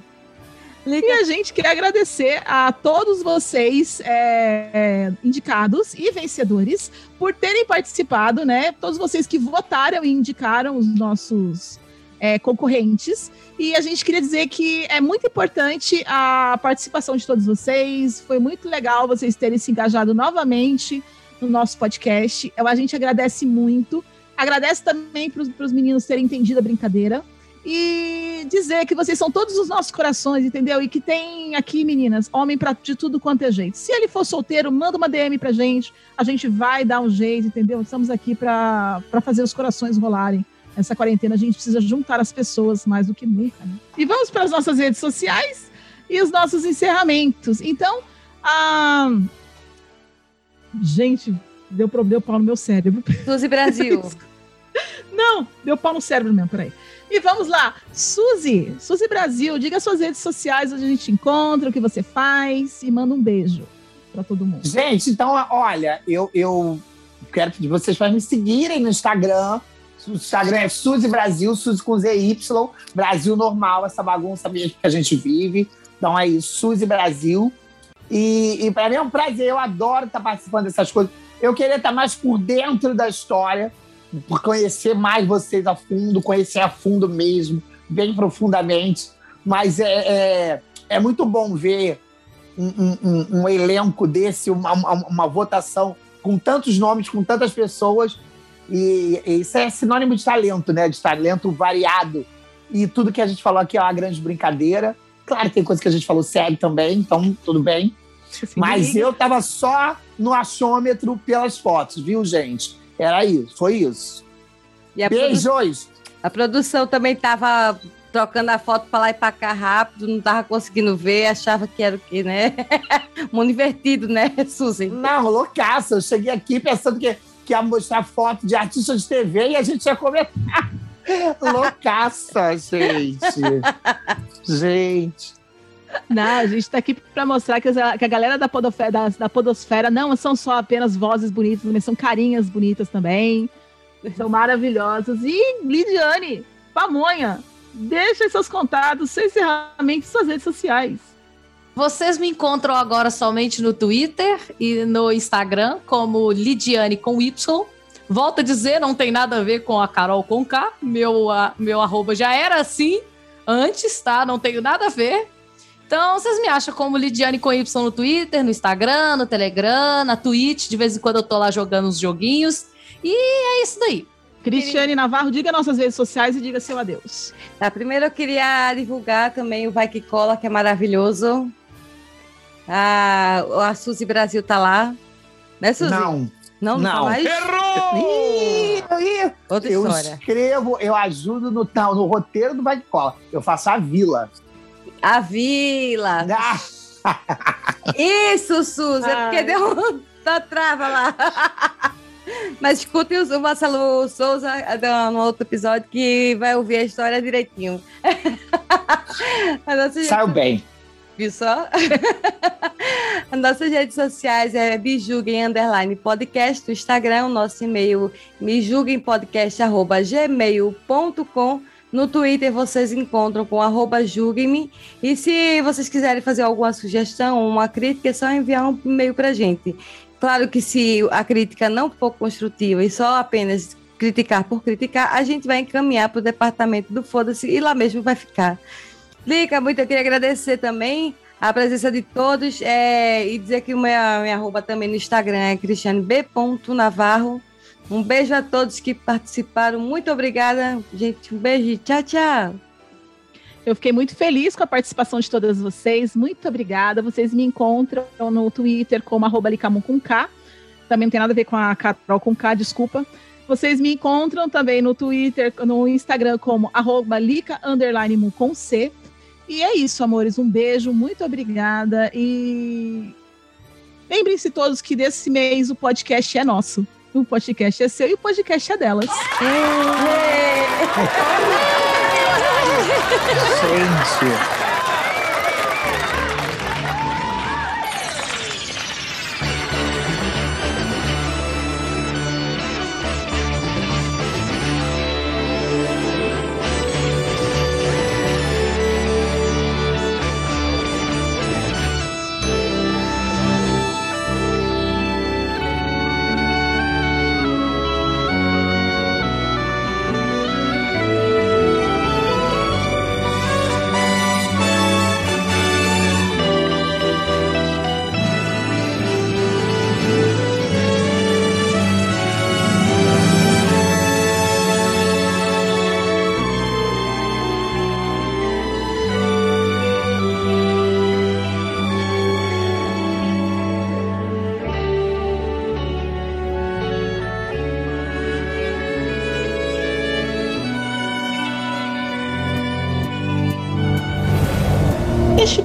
Speaker 1: E a gente quer agradecer a todos vocês é, é, indicados e vencedores por terem participado, né? Todos vocês que votaram e indicaram os nossos é, concorrentes. E a gente queria dizer que é muito importante a participação de todos vocês. Foi muito legal vocês terem se engajado novamente no nosso podcast. A gente agradece muito. Agradece também para os meninos terem entendido a brincadeira e dizer que vocês são todos os nossos corações, entendeu? E que tem aqui, meninas, homem pra, de tudo quanto é jeito. Se ele for solteiro, manda uma DM pra gente, a gente vai dar um jeito, entendeu? Estamos aqui pra fazer os corações rolarem. Essa quarentena a gente precisa juntar as pessoas mais do que nunca. Né? E vamos para as nossas redes sociais e os nossos encerramentos. Então, a... gente, deu, pro- deu pau no meu cérebro.
Speaker 2: Suzy Brasil.
Speaker 1: Não, deu pau no cérebro mesmo, peraí. E vamos lá, Suzy, Suzy Brasil, diga suas redes sociais onde a gente encontra, o que você faz e manda um beijo pra todo mundo.
Speaker 3: Gente, então, olha, eu, eu quero pedir vocês para me seguirem no Instagram. O Instagram é Suzy Brasil, Suzy com ZY, Brasil normal, essa bagunça mesmo que a gente vive. Então é isso, Suzy Brasil. E, e para mim é um prazer, eu adoro estar participando dessas coisas. Eu queria estar mais por dentro da história, conhecer mais vocês a fundo, conhecer a fundo mesmo, bem profundamente. Mas é, é, é muito bom ver um, um- um- um elenco desse, uma, uma, uma votação com tantos nomes, com tantas pessoas. E, e isso é sinônimo de talento, né? De talento variado. E tudo que a gente falou aqui é uma grande brincadeira. Claro que tem coisa que a gente falou sério também, então tudo bem. Mas eu tava só no achômetro pelas fotos, viu, gente? Era isso, foi isso.
Speaker 2: E a, produ-
Speaker 3: Beijos!
Speaker 2: a produção também tava trocando a foto pra lá e pra cá rápido, não tava conseguindo ver, achava que era o quê, né? Mundo invertido, né, Suzy?
Speaker 3: Não, loucaça. Eu cheguei aqui pensando que, que ia mostrar foto de artista de TV e a gente ia comentar. loucaça, gente. gente.
Speaker 1: Não, a gente tá aqui pra mostrar que, a galera da podosfera, da, da podosfera não são só apenas vozes bonitas, mas são carinhas bonitas também. São maravilhosas. E Lidiane, pamonha, deixa seus contatos, seus encerramentos, suas redes sociais.
Speaker 4: Vocês me encontram agora somente no Twitter e no Instagram como Lidiane com Y. Volto a dizer, não tem nada a ver com a Carol com K. Meu, a- meu arroba já era assim antes, tá? Não tenho nada a ver. Então, vocês me acham como Lidiane com Y no Twitter, no Instagram, no Telegram, na Twitch. De vez em quando eu tô lá jogando uns joguinhos. E é isso daí.
Speaker 1: Cristiane Navarro, diga nossas redes sociais e diga seu adeus.
Speaker 2: Tá, primeiro eu queria divulgar também o Vai Que Cola, que é maravilhoso. A, a Suzy Brasil tá lá. Né, Suzy?
Speaker 3: Não.
Speaker 2: Não, não, tá
Speaker 3: Não.
Speaker 2: mais?
Speaker 3: Ih, ih,
Speaker 2: Outra
Speaker 3: eu
Speaker 2: história.
Speaker 3: escrevo, eu ajudo no, não, no roteiro do Vai Que Cola. Eu faço a vila.
Speaker 2: A Vila.
Speaker 3: Ah,
Speaker 2: Isso, Suzy. É
Speaker 1: Ai.
Speaker 2: porque deu, Só trava lá. Mas escutem o Marcelo Souza no outro episódio que vai ouvir a história direitinho.
Speaker 3: Saiu bem.
Speaker 2: Viu só? As nossas redes sociais é Bijuguem Underline Podcast, no Instagram, o nosso e-mail mijuguempodcast.gmail.com. No Twitter vocês encontram com arroba julguem-me. E se vocês quiserem fazer alguma sugestão, uma crítica, é só enviar um e-mail para gente. Claro que se a crítica não for construtiva e só apenas criticar por criticar, a gente vai encaminhar para o departamento do Foda-se e lá mesmo vai ficar. Lica, muito eu queria agradecer também a presença de todos é, e dizer que minha, minha arroba também no Instagram é cristianeb.navarro. Um beijo a todos que participaram. Muito obrigada, gente. Um beijo tchau, tchau.
Speaker 1: Eu fiquei muito feliz com a participação de todas vocês. Muito obrigada. Vocês me encontram no Twitter como arroba Licamun com K. Também não tem nada a ver com a Carol com K, desculpa. Vocês me encontram também no Twitter, no Instagram como arroba Lica com C. E é isso, amores. Um beijo, muito obrigada. E lembrem-se todos que desse mês o podcast é nosso. O podcast é seu e o podcast é delas.
Speaker 3: Gente.